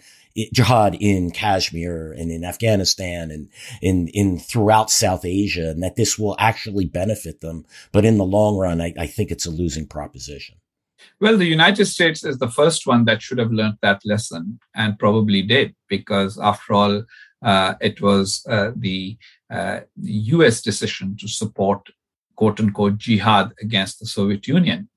jihad in Kashmir and in Afghanistan and in, in throughout South Asia and that this will actually benefit them. But in the long run, I, I think it's a losing proposition. Well, the United States is the first one that should have learned that lesson and probably did, because after all, uh, it was uh, the uh, US decision to support quote unquote jihad against the Soviet Union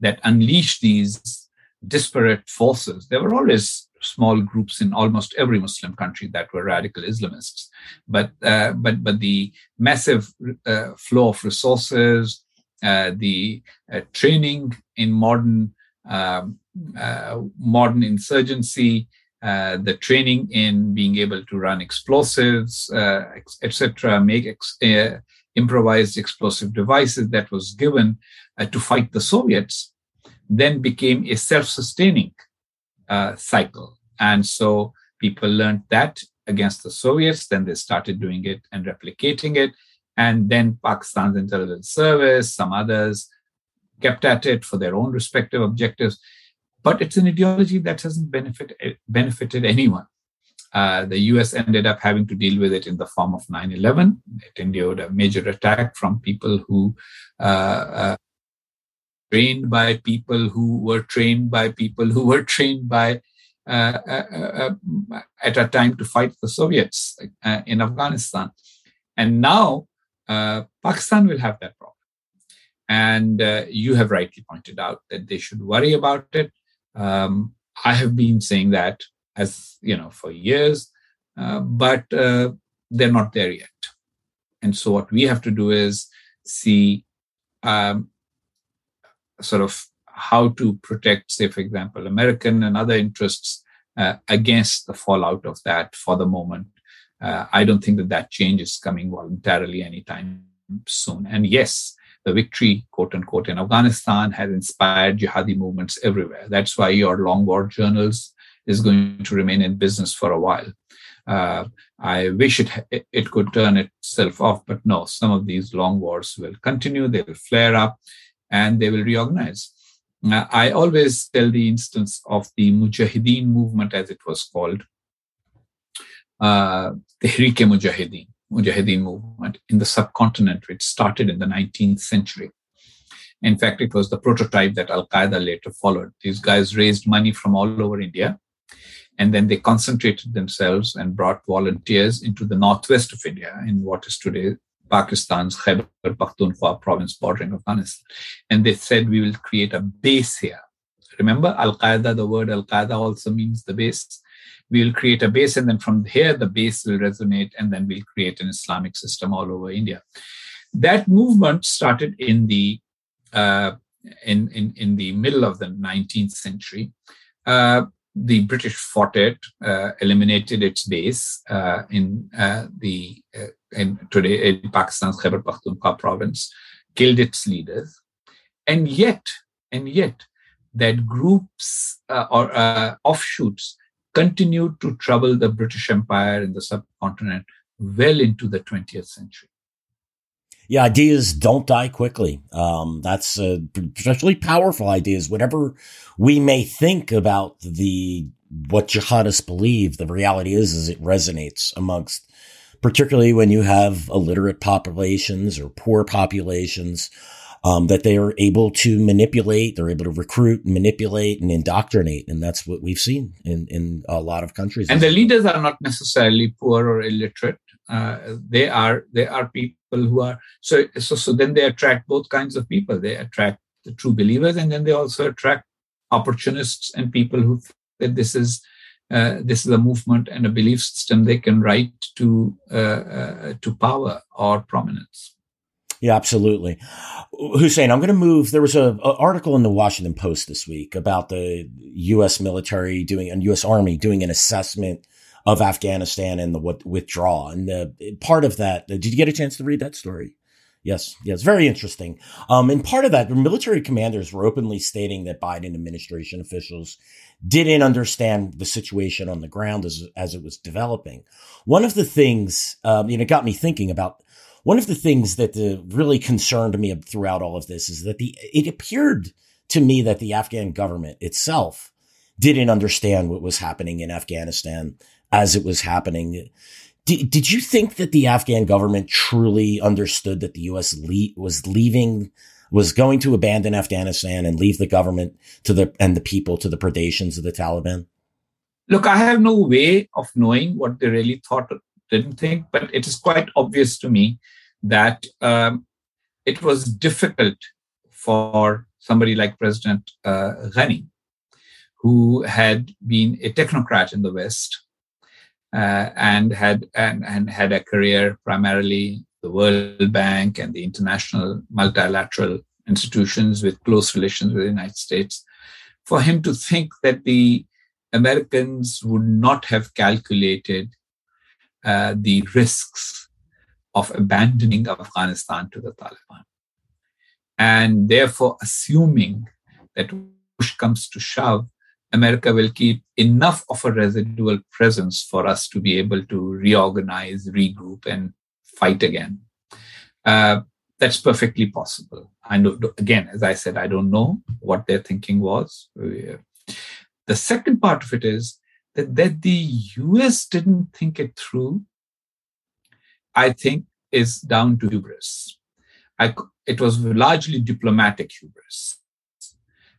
that unleashed these disparate forces. There were always small groups in almost every Muslim country that were radical Islamists, but uh, but but the massive uh, flow of resources, uh, the uh, training in modern um, uh, modern insurgency. Uh, the training in being able to run explosives, etc., make ex- improvised explosive devices that was given to fight the Soviets then became a self-sustaining uh, cycle. And so people learned that against the Soviets, then they started doing it and replicating it. And then Pakistan's intelligence service, some others kept at it for their own respective objectives. But it's an ideology that hasn't benefit, benefited anyone. Uh, the US ended up having to deal with it in the form of 9 11. It endured a major attack from people who uh, uh, trained by people who were trained by people who were trained by uh, uh, at a time to fight the Soviets in Afghanistan. And now Pakistan will have that problem. And you have rightly pointed out that they should worry about it. Um, I have been saying that as you know for years, but they're not there yet. And so what we have to do is see um, sort of how to protect, say, for example, American and other interests uh, against the fallout of that for the moment. Uh, I don't think that that change is coming voluntarily anytime soon. And yes, the victory, quote unquote, in Afghanistan has inspired jihadi movements everywhere. That's why your long war journals is going to remain in business for a while. Uh, I wish it it could turn itself off, but no. Some of these long wars will continue. They will flare up and they will reorganize. I always tell the instance of the Mujahideen movement, as it was called, uh, the Tehreek Mujahideen, Mujahideen movement in the subcontinent, which started in the 19th century. In fact, it was the prototype that Al Qaeda later followed. These guys raised money from all over India, and then they concentrated themselves and brought volunteers into the northwest of India, in what is today Pakistan's Khyber Pakhtunkhwa province bordering Afghanistan. And they said, we will create a base here. Remember, Al Qaeda, the word Al Qaeda also means the base. We will create a base, and then from here, the base will resonate, and then we'll create an Islamic system all over India. That movement started in the uh, in, in, in the middle of the 19th century. Uh, the British fought it, uh, eliminated its base uh, in uh, the uh, in today in Pakistan's Khyber Pakhtunkhwa province, killed its leaders, and yet and yet that groups uh, or offshoots continued to trouble the British Empire in the subcontinent well into the 20th century. Yeah, ideas don't die quickly. Um, that's uh, especially powerful ideas. Whatever we may think about the what jihadists believe, the reality is is it resonates amongst, particularly when you have illiterate populations or poor populations. Um, that they are able to manipulate, they're able to recruit, manipulate, and indoctrinate, and that's what we've seen in in a lot of countries. And the leaders are not necessarily poor or illiterate uh, they are they are people who are so so so then they attract both kinds of people they attract the true believers and then they also attract opportunists and people who think that this is uh, this is a movement and a belief system they can write to uh, uh, to power or prominence yeah, absolutely. Husain, I'm going to move. There was a, a, article in the Washington Post this week about the U.S. military doing and U.S. Army doing an assessment of Afghanistan and the withdrawal. And the, part of that, did you get a chance to read that story? Yes, yes, very interesting. Um, and part of that, the military commanders were openly stating that Biden administration officials didn't understand the situation on the ground as as it was developing. One of the things, um, you know, got me thinking about one of the things that the, really concerned me throughout all of this is that the it appeared to me that the Afghan government itself didn't understand what was happening in Afghanistan as it was happening. Did, did you think that the Afghan government truly understood that the U.S. Le- was leaving, was going to abandon Afghanistan and leave the government to the and the people to the predations of the Taliban? Look, I have no way of knowing what they really thought or didn't think, but it is quite obvious to me that um, it was difficult for somebody like President uh, Ghani, who had been a technocrat in the West, uh, and had and, and had a career primarily the World Bank and the international multilateral institutions with close relations with the United States, for him to think that the Americans would not have calculated uh, the risks of abandoning Afghanistan to the Taliban. And therefore, assuming that push comes to shove, America will keep enough of a residual presence for us to be able to reorganize, regroup, and fight again. Uh, that's perfectly possible. I know, again, as I said, I don't know what their thinking was. The second part of it is that, that the US didn't think it through, I think, is down to hubris. I, it was largely diplomatic hubris.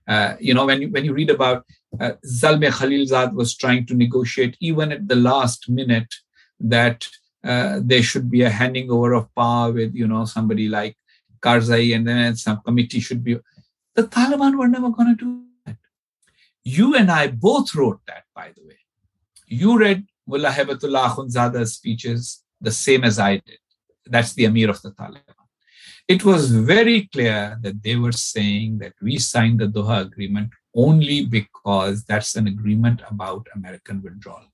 Uh, you know, when you, when you read about uh, Khalilzad was trying to negotiate even at the last minute that uh, there should be a handing over of power with you know somebody like Karzai and then some committee should be. The Taliban were never going to do that. You and I both wrote that, by the way. You read Mullah Hibatullah Akhundzada's speeches the same as I did. That's the Amir of the Taliban. It was very clear that they were saying that we signed the Doha Agreement only because that's an agreement about American withdrawal.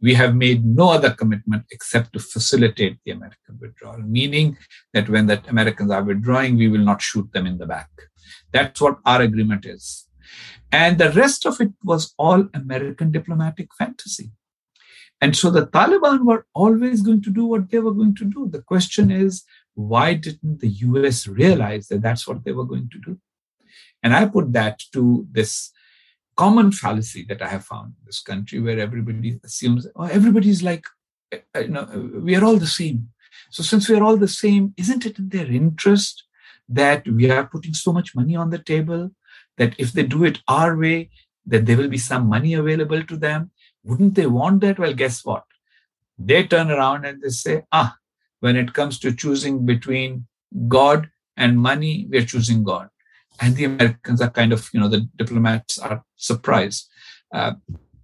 We have made no other commitment except to facilitate the American withdrawal, meaning that when the Americans are withdrawing, we will not shoot them in the back. That's what our agreement is. And the rest of it was all American diplomatic fantasy. And so the Taliban were always going to do what they were going to do. The question is, why didn't the US realize that that's what they were going to do? And I put that to this common fallacy that I have found in this country where everybody assumes, oh, everybody's like, eh, eh, you know, we are all the same. So since we are all the same, isn't it in their interest that we are putting so much money on the table that if they do it our way, that there will be some money available to them? Wouldn't they want that? Well, guess what? They turn around and they say, ah, when it comes to choosing between God and money, we're choosing God. And the Americans are kind of, you know, the diplomats are surprised. Uh,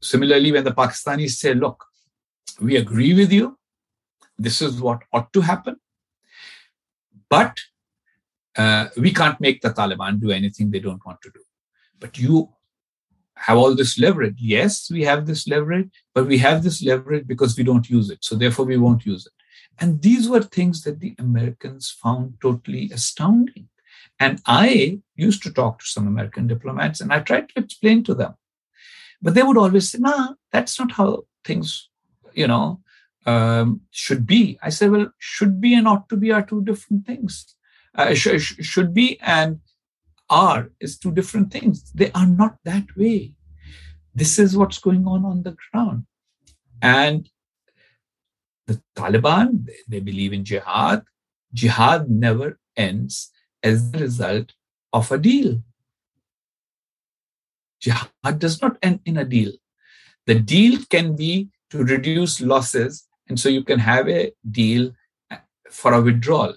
similarly, when the Pakistanis say, look, we agree with you, this is what ought to happen, but uh, we can't make the Taliban do anything they don't want to do. But you have all this leverage. Yes, we have this leverage, but we have this leverage because we don't use it. So therefore, we won't use it. And these were things that the Americans found totally astounding. And I used to talk to some American diplomats and I tried to explain to them. But they would always say, nah, that's not how things, you know, um, should be. I said, well, should be and ought to be are two different things. Uh, sh- sh- should be and are is two different things. They are not that way. This is what's going on on the ground. And the Taliban, they, they believe in jihad. Jihad never ends as a result of a deal. Jihad does not end in a deal. The deal can be to reduce losses, and so you can have a deal for a withdrawal.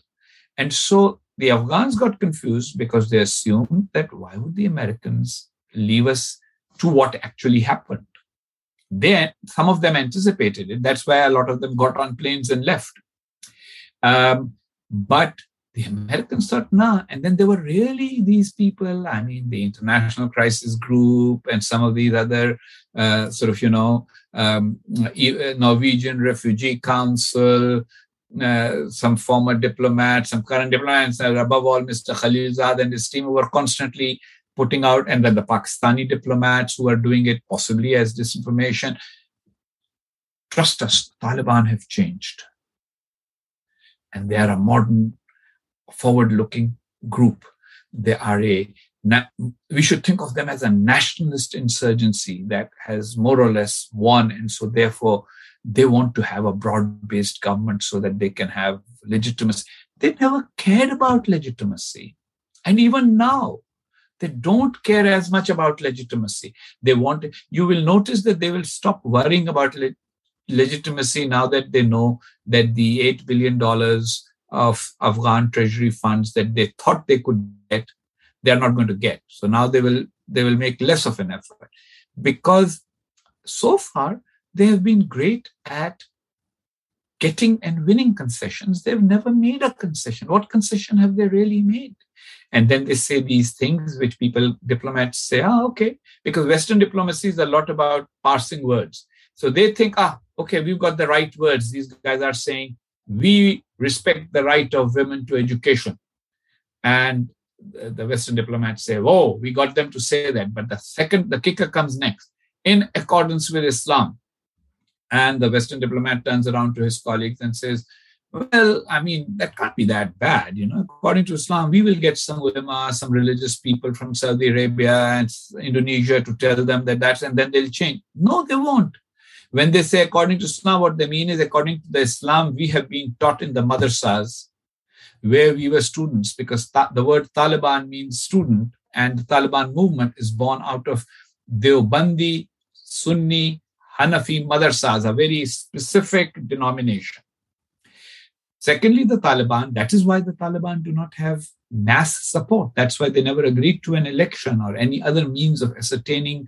And so the Afghans got confused because they assumed that why would the Americans leave us to what actually happened? They, some of them anticipated it. That's why a lot of them got on planes and left. Um, but the Americans thought, nah. And then there were really these people, I mean, the International Crisis Group and some of these other uh, sort of, you know, um, Norwegian Refugee Council, uh, some former diplomats, some current diplomats, and above all, Mr. Khalilzad and his team were constantly putting out, and then the Pakistani diplomats who are doing it possibly as disinformation. Trust us, Taliban have changed. And they are a modern, forward looking group. They are a, we should think of them as a nationalist insurgency that has more or less won. And so, therefore, they want to have a broad based government so that they can have legitimacy. They never cared about legitimacy. And even now, they don't care as much about legitimacy. They want, you will notice that they will stop worrying about le- legitimacy now that they know that the $8 billion of Afghan treasury funds that they thought they could get, they are not going to get. So now they will, they will make less of an effort because so far they have been great at getting and winning concessions. They've never made a concession. What concession have they really made? And then they say these things which people, diplomats say, ah, okay, because Western diplomacy is a lot about parsing words. So they think, ah, okay, we've got the right words. These guys are saying, we respect the right of women to education. And the Western diplomats say, oh, we got them to say that. But the second, the kicker comes next. In accordance with Islam, and the Western diplomat turns around to his colleagues and says, well, I mean, that can't be that bad. You know, according to Islam, we will get some ulama, some religious people from Saudi Arabia and Indonesia to tell them that that's, and then they'll change. No, they won't. When they say according to Islam, what they mean is according to the Islam we have been taught in the madrasas, where we were students, because ta- the word Taliban means student, and the Taliban movement is born out of Deobandi, Sunni, Hanafi madrasas, a very specific denomination. Secondly, the Taliban, that is why the Taliban do not have mass support. That's why they never agreed to an election or any other means of ascertaining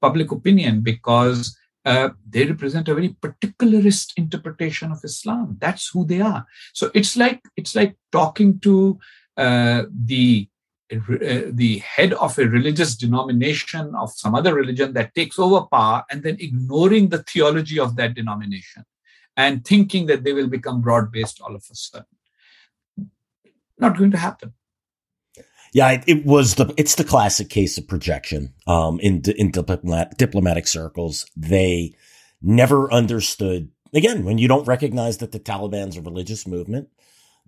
public opinion because uh, they represent a very particularist interpretation of Islam. That's who they are. So it's like it's like talking to uh, the uh, the head of a religious denomination of some other religion that takes over power and then ignoring the theology of that denomination and thinking that they will become broad based all of a sudden. Not going to happen. Yeah, it, it, was the it's the classic case of projection. Um, in in diplomat, diplomatic circles, they never understood. Again, when you don't recognize that the Taliban's a religious movement,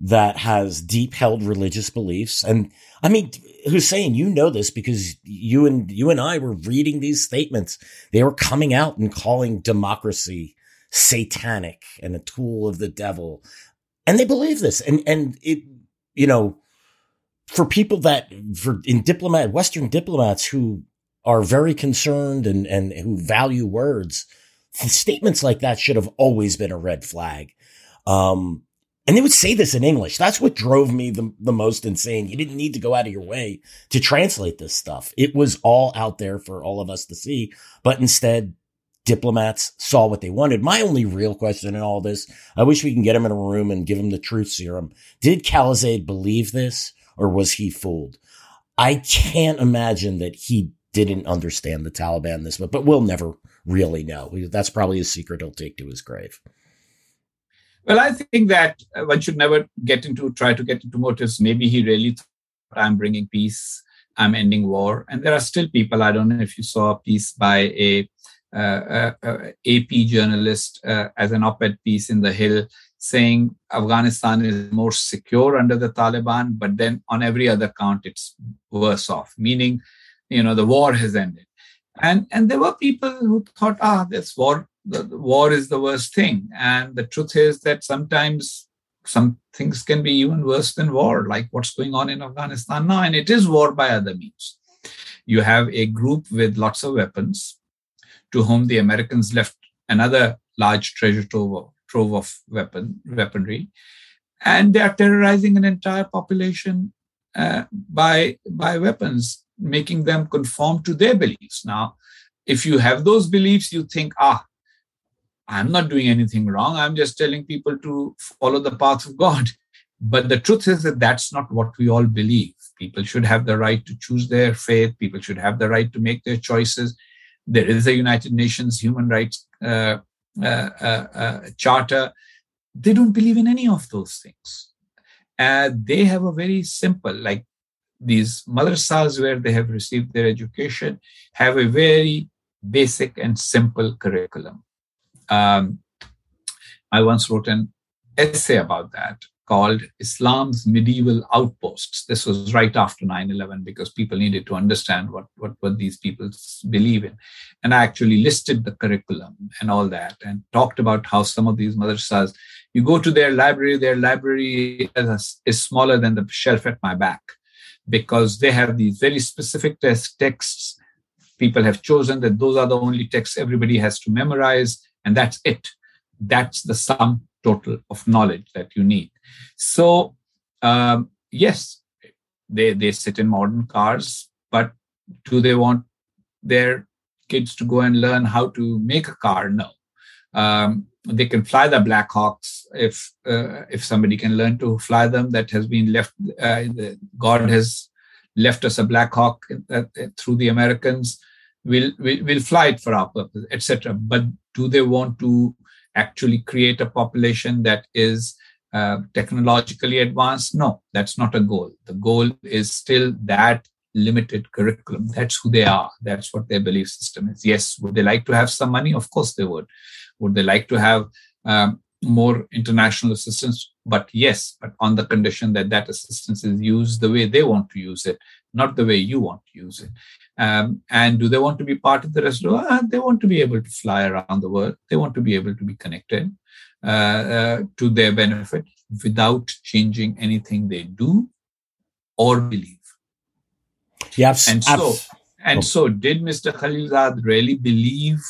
that has deep held religious beliefs. And I mean, Husain, you know this because you and you and I were reading these statements. They were coming out and calling democracy satanic and a tool of the devil. And they believe this. And, and it, you know, for people that for in diplomat, Western diplomats who are very concerned and, and who value words, statements like that should have always been a red flag. Um, And they would say this in English. That's what drove me the, the most insane. You didn't need to go out of your way to translate this stuff. It was all out there for all of us to see. But instead, diplomats saw what they wanted. My only real question in all this, I wish we can get him in a room and give him the truth serum. Did Khalilzad believe this or was he fooled? I can't imagine that he didn't understand the Taliban this much, but we'll never really know. That's probably a secret he'll take to his grave. Well, I think that one should never get into try to get into motives. Maybe he really thought I'm bringing peace, I'm ending war, and there are still people. I don't know if you saw a piece by a, uh, AP journalist uh, as an op-ed piece in the Hill saying Afghanistan is more secure under the Taliban, but then on every other count it's worse off. Meaning, you know, the war has ended, and and there were people who thought, ah, this war the, the war is the worst thing. And the truth is that sometimes some things can be even worse than war, like what's going on in Afghanistan now. And it is war by other means. You have a group with lots of weapons to whom the Americans left another large treasure trove, trove of weapon, weaponry. And they are terrorizing an entire population uh, by, by weapons, making them conform to their beliefs. Now, if you have those beliefs, you think, ah, I'm not doing anything wrong. I'm just telling people to follow the path of God. But the truth is that that's not what we all believe. People should have the right to choose their faith. People should have the right to make their choices. There is a United Nations Human Rights uh, Uh, uh, uh, charter. They don't believe in any of those things. they have a very simple, like these madrasas where they have received their education, have a very basic and simple curriculum um, I once wrote an essay about that called Islam's Medieval Outposts. This was right after 9 11 because people needed to understand what, what, what these people believe in. And I actually listed the curriculum and all that and talked about how some of these madrasas, you go to their library, their library is, is smaller than the shelf at my back because they have these very specific texts. People have chosen that those are the only texts everybody has to memorize and that's it. That's the sum total of knowledge that you need. So, um, yes, they, they sit in modern cars, but do they want their kids to go and learn how to make a car? No. Um, they can fly the Blackhawks if uh, if somebody can learn to fly them. That has been left. Uh, God has left us a Black Hawk uh, through the Americans we'll, we'll, we'll fly it for our purpose, etc. But do they want to actually create a population that is uh, technologically advanced? No, that's not a goal. The goal is still that limited curriculum. That's who they are. That's what their belief system is. Yes, would they like to have some money? Of course they would. Would they like to have um, more international assistance? But yes, but on the condition that that assistance is used the way they want to use it, not the way you want to use it. Um, and do they want to be part of the rest of the world? They want to be able to fly around the world. They want to be able to be connected to their benefit without changing anything they do or believe. Yes. And so, and so did Mr. Khalilzad really believe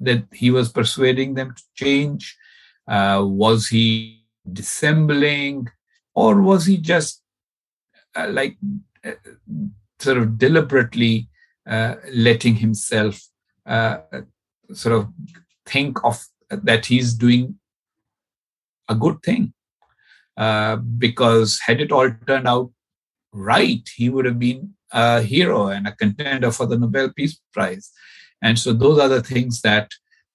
that he was persuading them to change? Uh, was he dissembling? Or was he just uh, like uh, sort of deliberately uh, letting himself uh, sort of think of that he's doing a good thing. Uh, because had it all turned out right, he would have been a hero and a contender for the Nobel Peace Prize. And so those are the things that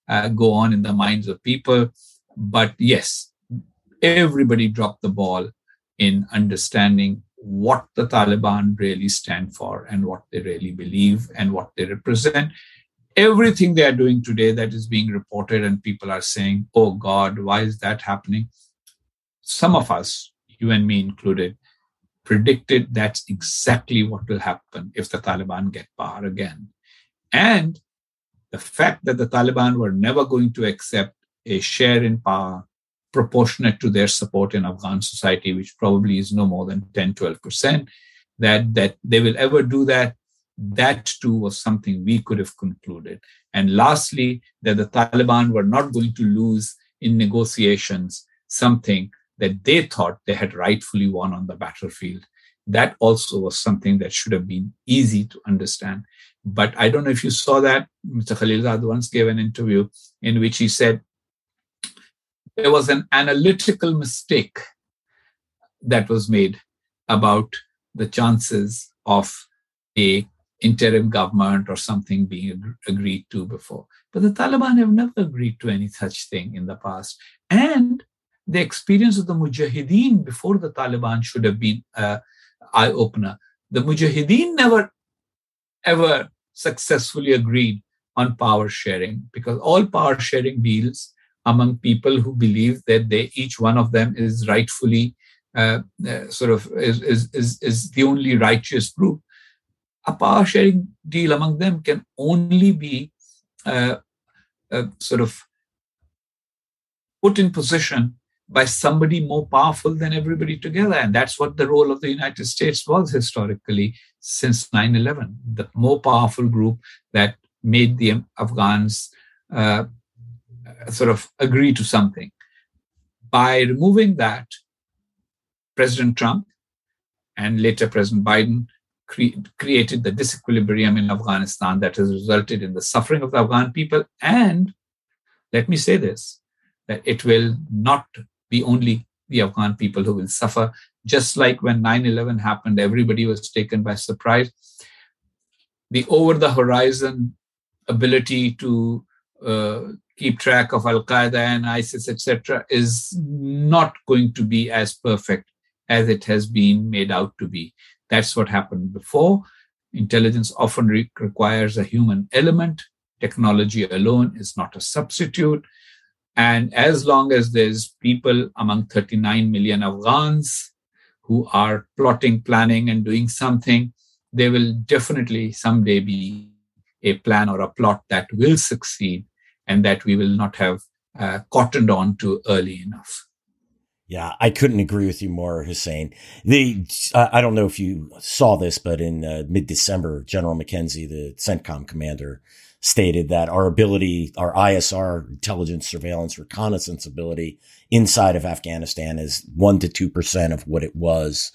uh, go on in the minds of people. But yes, everybody dropped the ball in understanding what the Taliban really stand for and what they really believe and what they represent. Everything they are doing today that is being reported, and people are saying, Oh God, why is that happening? Some of us, you and me included, predicted that's exactly what will happen if the Taliban get power again. And the fact that the Taliban were never going to accept a share in power proportionate to their support in Afghan society, which probably is no more than 10, 12%, that, that they will ever do that. That too was something we could have concluded. And lastly, that the Taliban were not going to lose in negotiations something that they thought they had rightfully won on the battlefield. That also was something that should have been easy to understand. But I don't know if you saw that. Mr. Khalilzad once gave an interview in which he said there was an analytical mistake that was made about the chances of a interim government or something being ag- agreed to before. But the Taliban have never agreed to any such thing in the past. And the experience of the Mujahideen before the Taliban should have been an eye opener. The Mujahideen never ever successfully agreed on power sharing because all power sharing deals among people who believe that they each one of them is rightfully uh, uh, sort of is, is, is, is the only righteous group a power sharing deal among them can only be uh, uh, sort of put in position by somebody more powerful than everybody together. And that's what the role of the United States was historically since 9 11, the more powerful group that made the Afghans uh, sort of agree to something. By removing that, President Trump and later President Biden cre- created the disequilibrium in Afghanistan that has resulted in the suffering of the Afghan people. And let me say this that it will not be only the Afghan people who will suffer. Just like when 9 11 happened, everybody was taken by surprise. The over the horizon ability to uh, keep track of Al Qaeda and ISIS, etc., is not going to be as perfect as it has been made out to be. That's what happened before. Intelligence often re- requires a human element. Technology alone is not a substitute. And as long as there's people among 39 million Afghans who are plotting, planning, and doing something, there will definitely someday be a plan or a plot that will succeed and that we will not have uh, cottoned on to early enough. Yeah, I couldn't agree with you more, Husain. The I don't know if you saw this, but in uh, mid December, General McKenzie, the CENTCOM commander, stated that our ability, our ISR intelligence, surveillance, reconnaissance ability inside of Afghanistan is one to two percent of what it was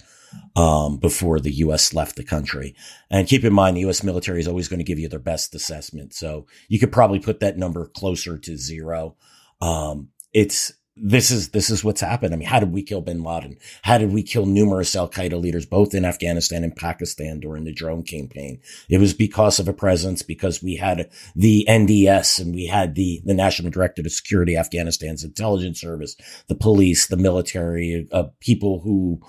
um, before the U.S. left the country. And keep in mind, the U.S. military is always going to give you their best assessment, so you could probably put that number closer to zero. Um, it's this is this is what's happened. I mean, how did we kill bin Laden? How did we kill numerous Al Qaeda leaders, both in Afghanistan and Pakistan during the drone campaign? It was because of a presence, because we had the NDS and we had the the National Directorate of Security, Afghanistan's intelligence service, the police, the military, uh, people who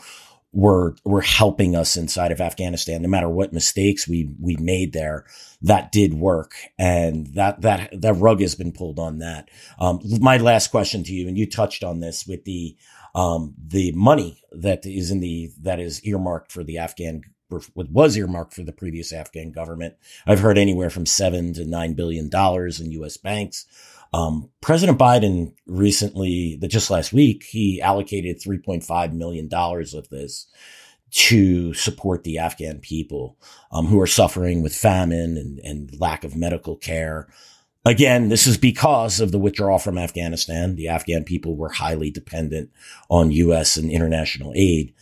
were were helping us inside of Afghanistan. No matter what mistakes we we made there, that did work, and that that that rug has been pulled on that. Um, my last question to you, and you touched on this with the um, the money that is in the that is earmarked for the Afghan what was earmarked for the previous Afghan government. I've heard anywhere from seven to nine billion dollars in U.S. banks. Um, President Biden recently, just last week, he allocated $3.5 million of this to support the Afghan people um, who are suffering with famine and, and lack of medical care. Again, this is because of the withdrawal from Afghanistan. The Afghan people were highly dependent on U.S. and international aid.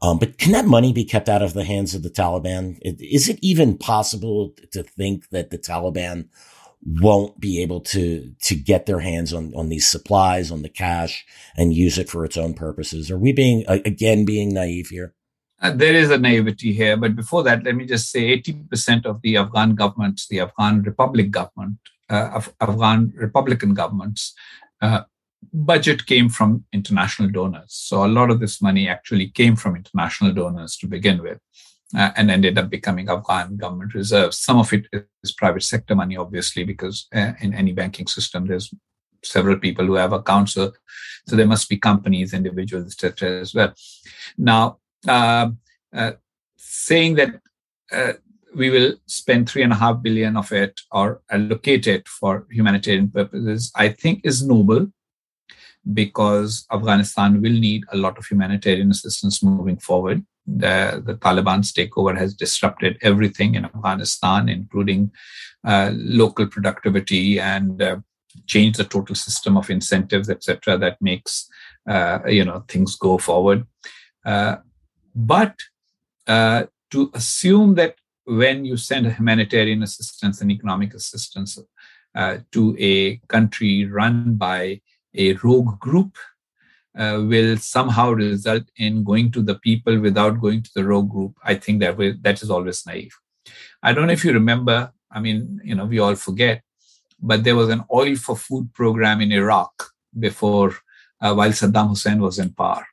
Um, but can that money be kept out of the hands of the Taliban? Is it even possible to think that the Taliban won't be able to to get their hands on on these supplies on the cash and use it for its own purposes. Are we being again being naive here? Uh, there is a naivety here but before that let me just say 80% of the afghan governments the afghan republic government uh, Af- afghan republican governments uh, budget came from international donors. So a lot of this money actually came from international donors to begin with uh, and ended up becoming Afghan government reserves. Some of it is private sector money, obviously, because uh, in any banking system, there's several people who have accounts. So, so there must be companies, individuals, etc. as well. Now, uh, uh, saying that uh, we will spend three and a half billion of it or allocate it for humanitarian purposes, I think is noble because Afghanistan will need a lot of humanitarian assistance moving forward the, the Taliban's takeover has disrupted everything in Afghanistan, including uh, local productivity and uh, changed the total system of incentives, etc., that makes uh, you know things go forward. Uh, but uh, to assume that when you send humanitarian assistance and economic assistance uh, to a country run by a rogue group uh, will somehow result in going to the people without going to the rogue group. I think that will, that is always naive. I don't know if you remember. I mean, you know, we all forget, but there was an oil for food program in Iraq before, uh, while Saddam Hussein was in power,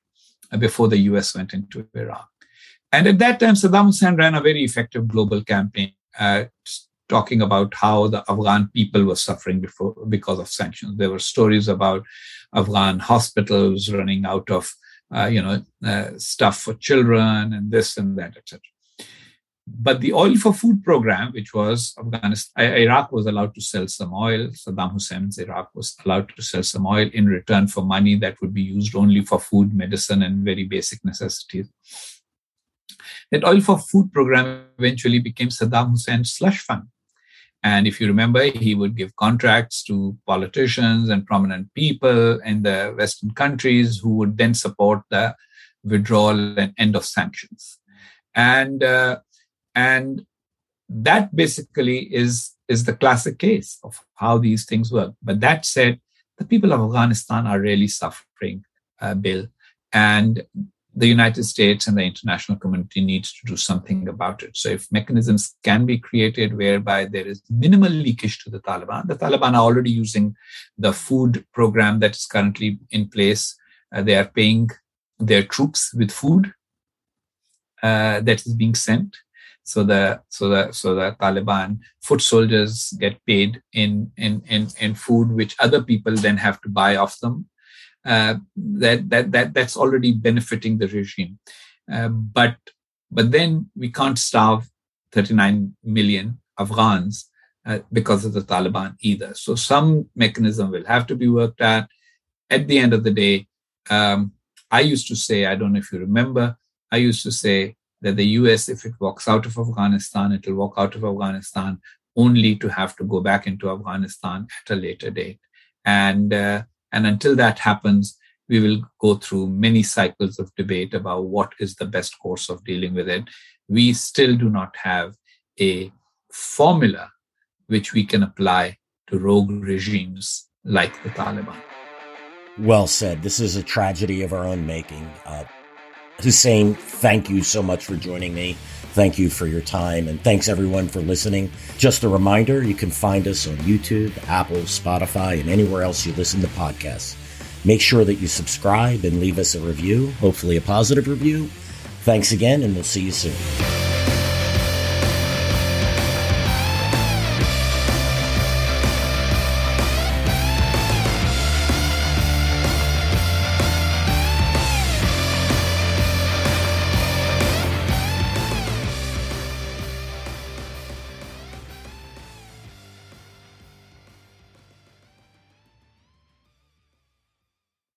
uh, before the U.S. went into Iraq. And at that time, Saddam Hussein ran a very effective global campaign uh, talking about how the Afghan people were suffering before because of sanctions. There were stories about Afghan hospitals running out of, uh, you know, uh, stuff for children and this and that, etc. But the oil for food program, which was Afghanistan, Iraq was allowed to sell some oil. Saddam Hussein's Iraq was allowed to sell some oil in return for money that would be used only for food, medicine, and very basic necessities. That oil for food program eventually became Saddam Hussein's slush fund. And if you remember, he would give contracts to politicians and prominent people in the Western countries who would then support the withdrawal and end of sanctions. And uh, and that basically is is the classic case of how these things work. But that said, the people of Afghanistan are really suffering, uh, Bill, and the United States and the international community needs to do something about it. So, if mechanisms can be created whereby there is minimal leakage to the Taliban, the Taliban are already using the food program that is currently in place. Uh, they are paying their troops with food uh, that is being sent. So the so the so the Taliban foot soldiers get paid in in in in food which other people then have to buy off them uh, that that that that's already benefiting the regime. Uh, but but then we can't starve 39 million Afghans uh, because of the Taliban either. So some mechanism will have to be worked at. At the end of the day, um, I used to say, I don't know if you remember, I used to say that the US, if it walks out of Afghanistan, it will walk out of Afghanistan only to have to go back into Afghanistan at a later date. And uh, and until that happens, we will go through many cycles of debate about what is the best course of dealing with it. We still do not have a formula which we can apply to rogue regimes like the Taliban. Well said. This is a tragedy of our own making. Uh, Husain, thank you so much for joining me. Thank you for your time, and thanks everyone for listening. Just a reminder you can find us on YouTube, Apple, Spotify, and anywhere else you listen to podcasts. Make sure that you subscribe and leave us a review, hopefully, a positive review. Thanks again, and we'll see you soon.